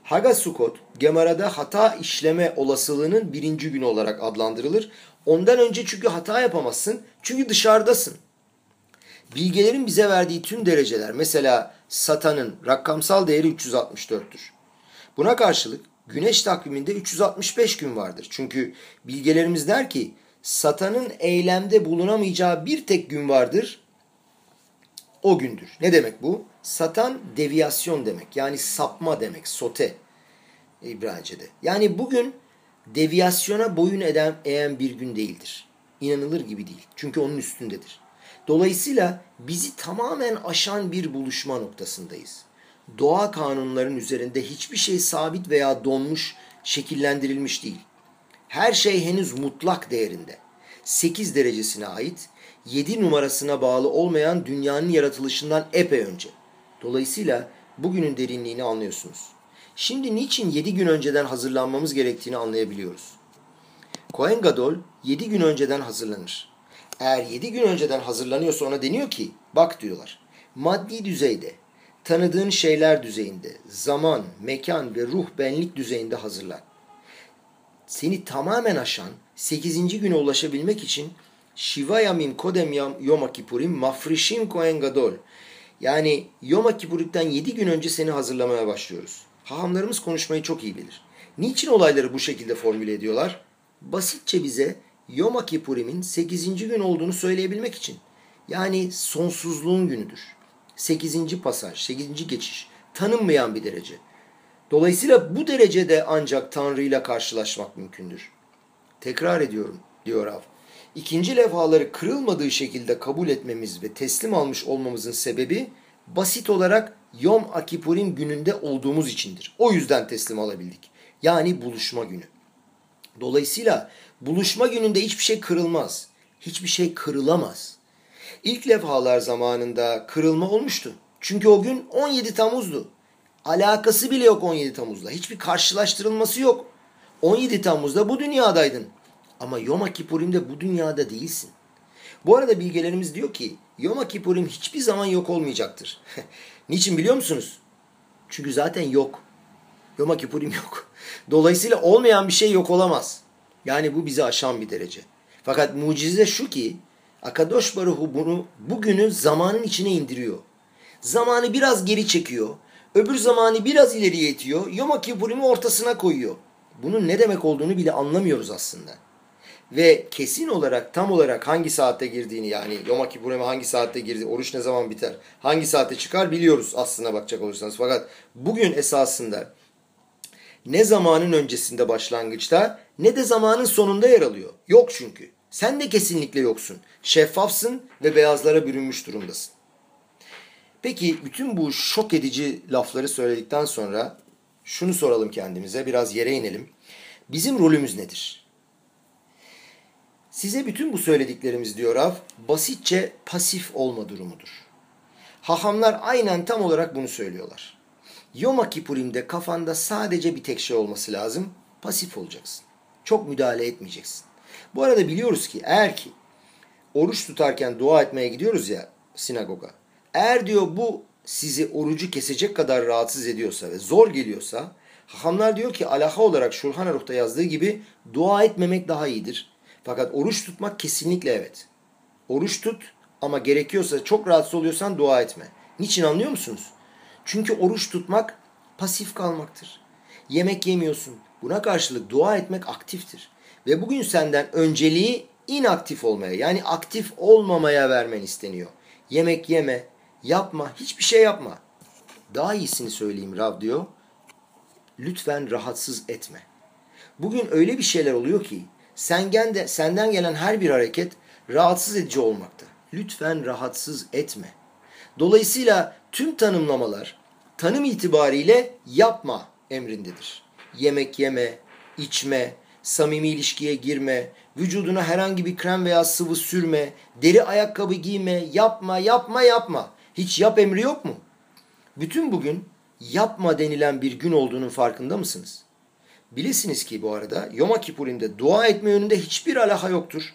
S1: Hagasukot, Gemara'da hata işleme olasılığının birinci günü olarak adlandırılır. Ondan önce çünkü hata yapamazsın. Çünkü dışarıdasın. Bilgelerin bize verdiği tüm dereceler mesela Satan'ın rakamsal değeri 364'tür. Buna karşılık güneş takviminde 365 gün vardır. Çünkü bilgelerimiz der ki Satan'ın eylemde bulunamayacağı bir tek gün vardır. O gündür. Ne demek bu? Satan deviyasyon demek. Yani sapma demek. Sote İbranice'de. Yani bugün deviyasyona boyun eden, eğen bir gün değildir. İnanılır gibi değil. Çünkü onun üstündedir. Dolayısıyla bizi tamamen aşan bir buluşma noktasındayız. Doğa kanunların üzerinde hiçbir şey sabit veya donmuş, şekillendirilmiş değil. Her şey henüz mutlak değerinde. 8 derecesine ait, 7 numarasına bağlı olmayan dünyanın yaratılışından epey önce. Dolayısıyla bugünün derinliğini anlıyorsunuz. Şimdi niçin 7 gün önceden hazırlanmamız gerektiğini anlayabiliyoruz. Kohen Gadol 7 gün önceden hazırlanır. Eğer 7 gün önceden hazırlanıyorsa ona deniyor ki bak diyorlar maddi düzeyde tanıdığın şeyler düzeyinde zaman, mekan ve ruh benlik düzeyinde hazırlan. Seni tamamen aşan 8. güne ulaşabilmek için Shiva Yamim Kodem Yom Kippurim Mafrishim Kohen Gadol yani Yom Kippur'dan 7 gün önce seni hazırlamaya başlıyoruz. Hahamlarımız konuşmayı çok iyi bilir. Niçin olayları bu şekilde formüle ediyorlar? Basitçe bize Yom Kippurim'in 8. gün olduğunu söyleyebilmek için. Yani sonsuzluğun günüdür. 8. pasaj, 8. geçiş. Tanınmayan bir derece. Dolayısıyla bu derecede ancak Tanrı ile karşılaşmak mümkündür. Tekrar ediyorum diyor Rav. İkinci levhaları kırılmadığı şekilde kabul etmemiz ve teslim almış olmamızın sebebi basit olarak Yom Akipurim gününde olduğumuz içindir. O yüzden teslim alabildik. Yani buluşma günü. Dolayısıyla buluşma gününde hiçbir şey kırılmaz. Hiçbir şey kırılamaz. İlk levhalar zamanında kırılma olmuştu. Çünkü o gün 17 Temmuz'du. Alakası bile yok 17 Temmuz'la. Hiçbir karşılaştırılması yok. 17 Temmuz'da bu dünyadaydın. Ama Yom Kippurim'de bu dünyada değilsin. Bu arada bilgelerimiz diyor ki Yom Kippurim hiçbir zaman yok olmayacaktır. <laughs> Niçin biliyor musunuz? Çünkü zaten yok. Yom Kippurim yok. Dolayısıyla olmayan bir şey yok olamaz. Yani bu bizi aşan bir derece. Fakat mucize şu ki Akadosh Baruhu bunu bugünü zamanın içine indiriyor. Zamanı biraz geri çekiyor. Öbür zamanı biraz ileriye itiyor. Yom Kippurim'i ortasına koyuyor. Bunun ne demek olduğunu bile anlamıyoruz aslında. Ve kesin olarak tam olarak hangi saatte girdiğini yani Yom Kippur'e hangi saatte girdi, oruç ne zaman biter, hangi saatte çıkar biliyoruz aslına bakacak olursanız. Fakat bugün esasında ne zamanın öncesinde başlangıçta ne de zamanın sonunda yer alıyor. Yok çünkü. Sen de kesinlikle yoksun. Şeffafsın ve beyazlara bürünmüş durumdasın. Peki bütün bu şok edici lafları söyledikten sonra şunu soralım kendimize, biraz yere inelim. Bizim rolümüz nedir? Size bütün bu söylediklerimiz diyor Rav, basitçe pasif olma durumudur. Hahamlar aynen tam olarak bunu söylüyorlar. Yom Kippurim'de kafanda sadece bir tek şey olması lazım, pasif olacaksın. Çok müdahale etmeyeceksin. Bu arada biliyoruz ki eğer ki oruç tutarken dua etmeye gidiyoruz ya sinagoga. Eğer diyor bu sizi orucu kesecek kadar rahatsız ediyorsa ve zor geliyorsa Hahamlar diyor ki alaha olarak Şulhan Aruh'ta yazdığı gibi dua etmemek daha iyidir. Fakat oruç tutmak kesinlikle evet. Oruç tut ama gerekiyorsa çok rahatsız oluyorsan dua etme. Niçin anlıyor musunuz? Çünkü oruç tutmak pasif kalmaktır. Yemek yemiyorsun. Buna karşılık dua etmek aktiftir. Ve bugün senden önceliği inaktif olmaya yani aktif olmamaya vermen isteniyor. Yemek yeme, yapma, hiçbir şey yapma. Daha iyisini söyleyeyim Rab diyor. Lütfen rahatsız etme. Bugün öyle bir şeyler oluyor ki senden, de, senden gelen her bir hareket rahatsız edici olmakta. Lütfen rahatsız etme. Dolayısıyla tüm tanımlamalar tanım itibariyle yapma emrindedir. Yemek yeme, içme, samimi ilişkiye girme, vücuduna herhangi bir krem veya sıvı sürme, deri ayakkabı giyme, yapma, yapma, yapma. Hiç yap emri yok mu? Bütün bugün yapma denilen bir gün olduğunun farkında mısınız? Bilesiniz ki bu arada Yom Kippurim'de dua etme yönünde hiçbir alaha yoktur.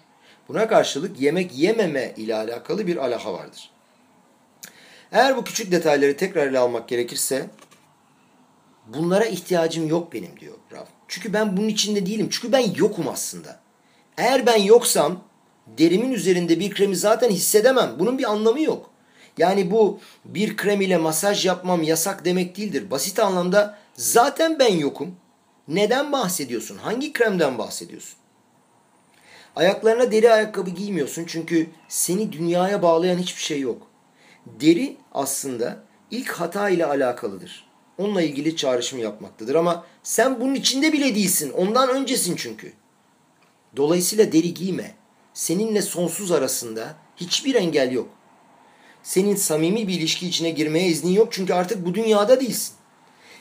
S1: Buna karşılık yemek yememe ile alakalı bir alaha vardır. Eğer bu küçük detayları tekrar ele almak gerekirse bunlara ihtiyacım yok benim diyor Rav. Çünkü ben bunun içinde değilim. Çünkü ben yokum aslında. Eğer ben yoksam derimin üzerinde bir kremi zaten hissedemem. Bunun bir anlamı yok. Yani bu bir krem ile masaj yapmam yasak demek değildir. Basit anlamda zaten ben yokum. Neden bahsediyorsun? Hangi kremden bahsediyorsun? Ayaklarına deri ayakkabı giymiyorsun çünkü seni dünyaya bağlayan hiçbir şey yok. Deri aslında ilk hata ile alakalıdır. Onunla ilgili çağrışım yapmaktadır ama sen bunun içinde bile değilsin. Ondan öncesin çünkü. Dolayısıyla deri giyme. Seninle sonsuz arasında hiçbir engel yok. Senin samimi bir ilişki içine girmeye iznin yok çünkü artık bu dünyada değilsin.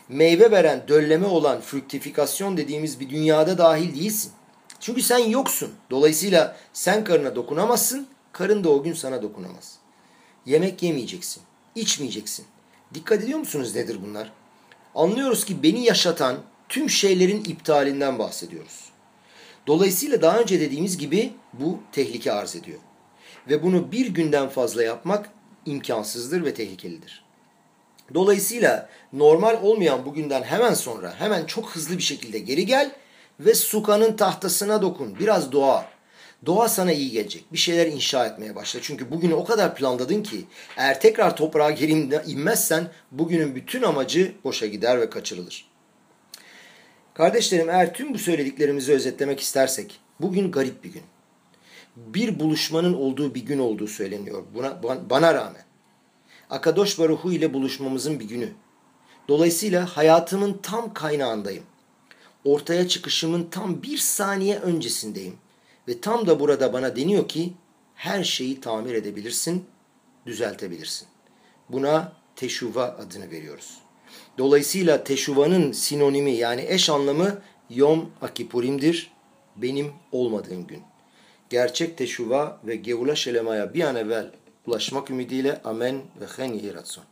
S1: Meyve veren, dölleme olan früktifikasyon dediğimiz bir dünyada dahil değilsin. Çünkü sen yoksun. Dolayısıyla sen karına dokunamazsın, karın da o gün sana dokunamaz. Yemek yemeyeceksin, içmeyeceksin. Dikkat ediyor musunuz nedir bunlar? Anlıyoruz ki beni yaşatan tüm şeylerin iptalinden bahsediyoruz. Dolayısıyla daha önce dediğimiz gibi bu tehlike arz ediyor. Ve bunu bir günden fazla yapmak imkansızdır ve tehlikelidir. Dolayısıyla normal olmayan bugünden hemen sonra hemen çok hızlı bir şekilde geri gel ve sukanın tahtasına dokun. Biraz doğa. Doğa sana iyi gelecek. Bir şeyler inşa etmeye başla. Çünkü bugünü o kadar planladın ki eğer tekrar toprağa geri inmezsen bugünün bütün amacı boşa gider ve kaçırılır. Kardeşlerim eğer tüm bu söylediklerimizi özetlemek istersek bugün garip bir gün. Bir buluşmanın olduğu bir gün olduğu söyleniyor buna, bana rağmen. Akadosh Baruhu ile buluşmamızın bir günü. Dolayısıyla hayatımın tam kaynağındayım. Ortaya çıkışımın tam bir saniye öncesindeyim. Ve tam da burada bana deniyor ki her şeyi tamir edebilirsin, düzeltebilirsin. Buna teşuva adını veriyoruz. Dolayısıyla teşuvanın sinonimi yani eş anlamı Yom Akipurim'dir. Benim olmadığım gün. Gerçek teşuva ve Gevula Şelema'ya bir an evvel ulaşmak ümidiyle amen ve hen yehi ratson.